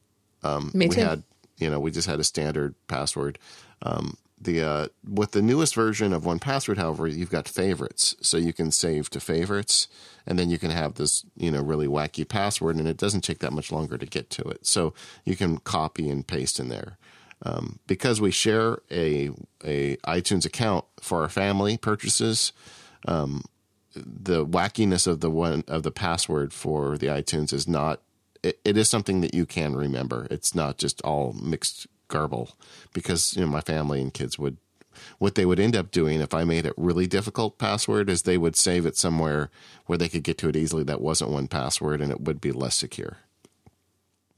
Um, Me we had, you know, we just had a standard password. Um, the uh, with the newest version of 1Password, however, you've got favorites, so you can save to favorites, and then you can have this, you know, really wacky password, and it doesn't take that much longer to get to it. So you can copy and paste in there. Um, because we share a a iTunes account for our family purchases, um, the wackiness of the one of the password for the iTunes is not. It, it is something that you can remember. It's not just all mixed garble because you know my family and kids would what they would end up doing if I made it really difficult password is they would save it somewhere where they could get to it easily that wasn't 1Password and it would be less secure.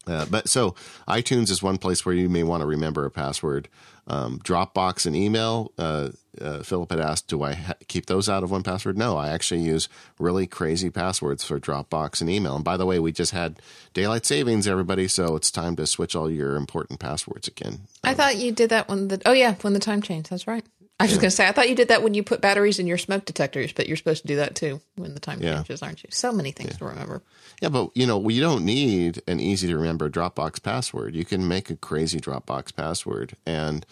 Uh, but so iTunes is one place where you may want to remember a password. Um, Dropbox and email. Uh, uh, Philip had asked, "Do I ha- keep those out of 1Password?" No, I actually use really crazy passwords for Dropbox and email. And by the way, we just had daylight savings, everybody, so it's time to switch all your important passwords again. I thought you did that when the oh yeah when the time changed. That's right. I was going to say I thought you did that when you put batteries in your smoke detectors, but you're supposed to do that too when the time Yeah. changes, aren't you? So many things to remember. Yeah, but you know, we don't need an easy to remember Dropbox password. You can make a crazy Dropbox password and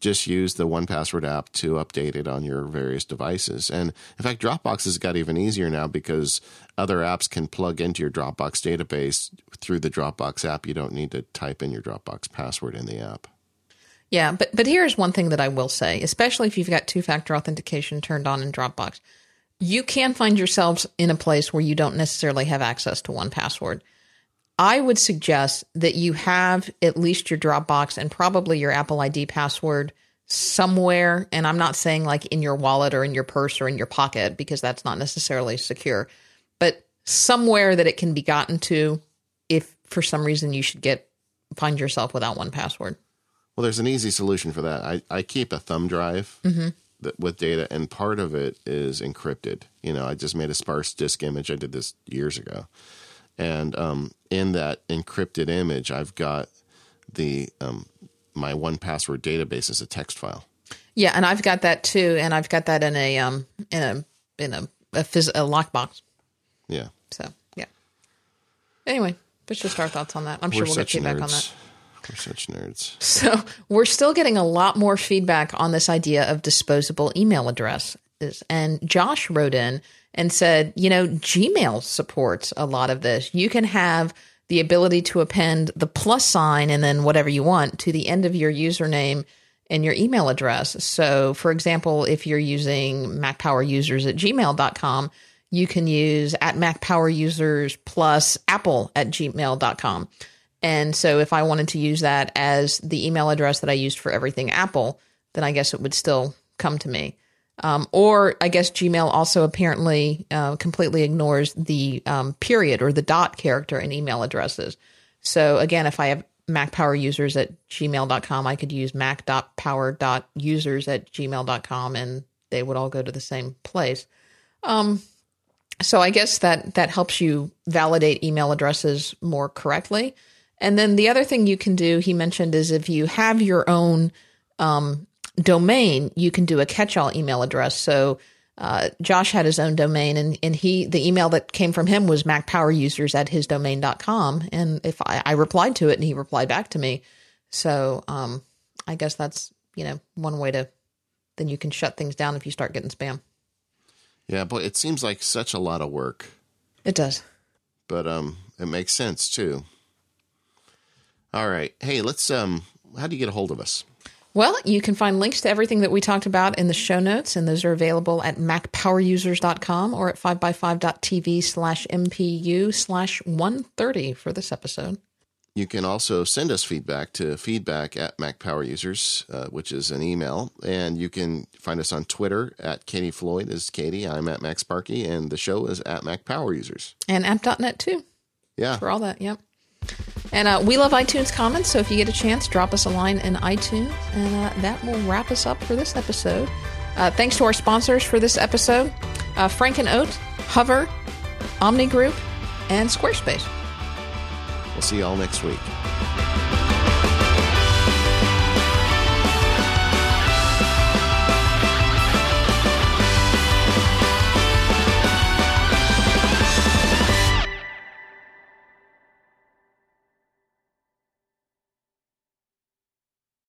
just use the one password app to update it on your various devices. And in fact, Dropbox has got even easier now because other apps can plug into your Dropbox database through the Dropbox app. You don't need to type in your Dropbox password in the app. Yeah, but but here's one thing that I will say, especially if you've got two factor authentication turned on in Dropbox, you can find yourselves in a place where you don't necessarily have access to 1Password. I would suggest that you have at least your Dropbox and probably your Apple ID password somewhere. And I'm not saying like in your wallet or in your purse or in your pocket because that's not necessarily secure, but somewhere that it can be gotten to if for some reason you should get find yourself without 1Password. Well, there's an easy solution for that. I, I keep a thumb drive that, with data, and part of it is encrypted. You know, I just made a sparse disk image. I did this years ago. And um, in that encrypted image, I've got the um, my 1Password database as a text file. Yeah, and I've got that too, and I've got that in a um in a in a a, phys- a lockbox. Yeah. So yeah. Anyway, that's just our thoughts on that. I'm sure We're we'll get feedback nerds. on that. We're such nerds. So we're still getting a lot more feedback on this idea of disposable email addresses. And Josh wrote in and said, you know, Gmail supports a lot of this. You can have the ability to append the plus sign and then whatever you want to the end of your username and your email address. So, for example, if you're using MacPowerUsers Power users at gmail.com, you can use at MacPowerUsers plus apple at gmail.com. And so if I wanted to use that as the email address that I used for everything Apple, then I guess it would still come to me. Um, or I guess Gmail also apparently uh, completely ignores the um, period or the dot character in email addresses. So again, if I have Mac Power users at gmail.com, I could use mac.power.users at gmail.com and they would all go to the same place. Um, so I guess that that helps you validate email addresses more correctly. And then the other thing you can do, he mentioned, is if you have your own um, domain, you can do a catch-all email address. So uh, Josh had his own domain, and, and he the email that came from him was macpowerusers at his domain.com. And if I, I replied to it, and he replied back to me, so um, I guess that's you know one way to then you can shut things down if you start getting spam. Yeah, but it seems like such a lot of work, It does. but um, it makes sense too. All right, hey, let's um, how do you get a hold of us? Well, you can find links to everything that we talked about in the show notes, and those are available at macpowerusers.com or at 5by5.tv slash MPU slash 130 for this episode. you can also send us feedback to feedback at macpowerusers, uh, which is an email. And you can find us on Twitter at Katie Floyd is Katie. I'm at MacSparky, and the show is at macpowerusers. Power Users. And app.net too. Yeah. For all that, yep. And uh, we love iTunes comments, so if you get a chance, drop us a line in iTunes, and uh, that will wrap us up for this episode. Uh, thanks to our sponsors for this episode uh, Frank and Oak, Hover, Omni Group, and Squarespace. We'll see you all next week.